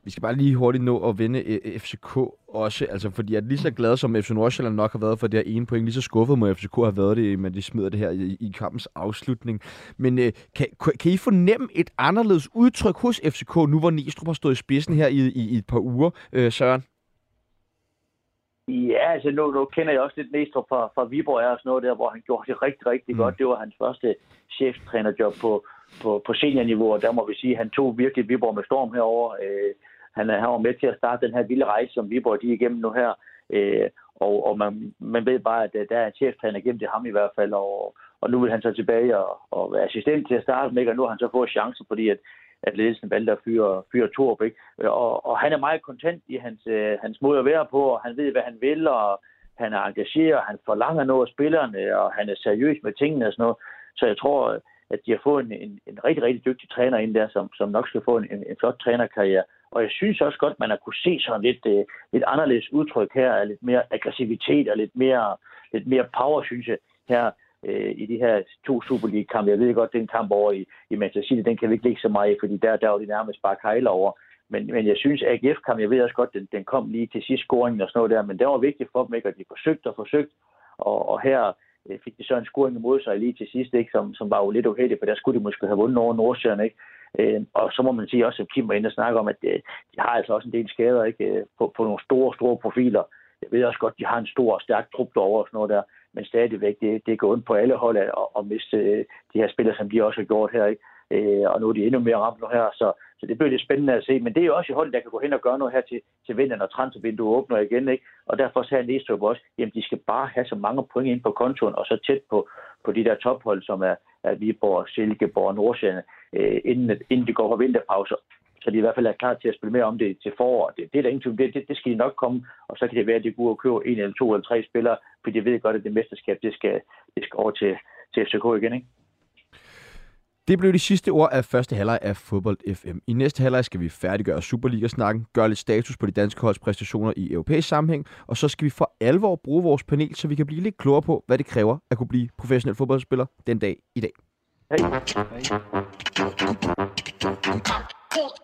Vi skal bare lige hurtigt nå at vinde øh, FCK også, altså fordi at lige så glad som FC Nordsjælland nok har været for det her ene point, lige så skuffet må FCK have været det, men de smider det her i, i kampens afslutning. Men øh, kan, kan I fornemme et anderledes udtryk hos FCK, nu hvor Næstrup har stået i spidsen her i, i, i et par uger, øh, Søren? Ja, altså nu, nu kender jeg også lidt Næstrup fra, fra Viborg og sådan noget der, hvor han gjorde det rigtig, rigtig mm. godt. Det var hans første cheftrænerjob på, på, på seniorniveau, og der må vi sige, at han tog virkelig Viborg med storm herover. Øh, han, han var med til at starte den her vilde rejse, som Viborg de er igennem nu her. Øh, og og man, man ved bare, at der er en cheftræner gennem det ham i hvert fald, og, og nu vil han så tilbage og, og være assistent til at starte med, og nu har han så fået chancen, fordi at, at ledelsen valgte at fyre, fyre Torp, ikke? Og, og han er meget kontent i hans, øh, hans måde at være på, og han ved, hvad han vil, og han er engageret, han forlanger noget af spillerne, og han er seriøs med tingene og sådan noget. Så jeg tror, at de har fået en, en, en rigtig, rigtig dygtig træner ind der, som, som nok skal få en, en, en flot trænerkarriere. Og jeg synes også godt, man har kunne se sådan lidt, øh, lidt anderledes udtryk her, lidt mere aggressivitet og lidt mere, lidt mere power, synes jeg, her øh, i de her to Superliga-kampe. Jeg ved godt, den kamp over i, i Manchester City, den kan vi ikke lægge så meget i, fordi der, der var de nærmest bare kejler over. Men, men jeg synes, at AGF-kamp, jeg ved også godt, den, den kom lige til sidst scoringen og sådan noget der, men det var vigtigt for dem, ikke? at de forsøgte og forsøgte, og, og her øh, fik de så en scoring imod sig lige til sidst, ikke? Som, som var jo lidt uheldig, for der skulle de måske have vundet over Nordsjøen, ikke? Øh, og så må man sige også, at Kim var inde og snakke om, at øh, de har altså også en del skader ikke? Øh, på, på nogle store, store profiler. Jeg ved også godt, at de har en stor og stærk trup derovre og sådan noget der, men stadigvæk, det, det går ondt på alle hold at, at miste øh, de her spillere, som de også har gjort her, ikke? Øh, og nu er de endnu mere ramt nu her, så, så det bliver lidt spændende at se. Men det er jo også i hold, der kan gå hen og gøre noget her til, til vinteren, når transfervinduet åbner igen. Ikke? Og derfor sagde Næstrup også, jamen de skal bare have så mange point ind på kontoen, og så tæt på, på de der tophold, som er, er Viborg, Silkeborg og Nordsjælland, øh, inden, inden de går på vinterpause så de i hvert fald er klar til at spille mere om det til forår. Det, det er der ingen det, det, det skal de nok komme, og så kan det være, at de går og køber en eller to eller tre spillere, fordi de ved godt, at det mesterskab, det skal, det skal over til, til FCK igen, ikke? Det blev de sidste ord af første halvleg af Fodbold FM. I næste halvleg skal vi færdiggøre Superliga-snakken, gøre lidt status på de danske holds præstationer i europæisk sammenhæng, og så skal vi for alvor bruge vores panel, så vi kan blive lidt klogere på, hvad det kræver at kunne blive professionel fodboldspiller den dag i dag. Hej. Hej.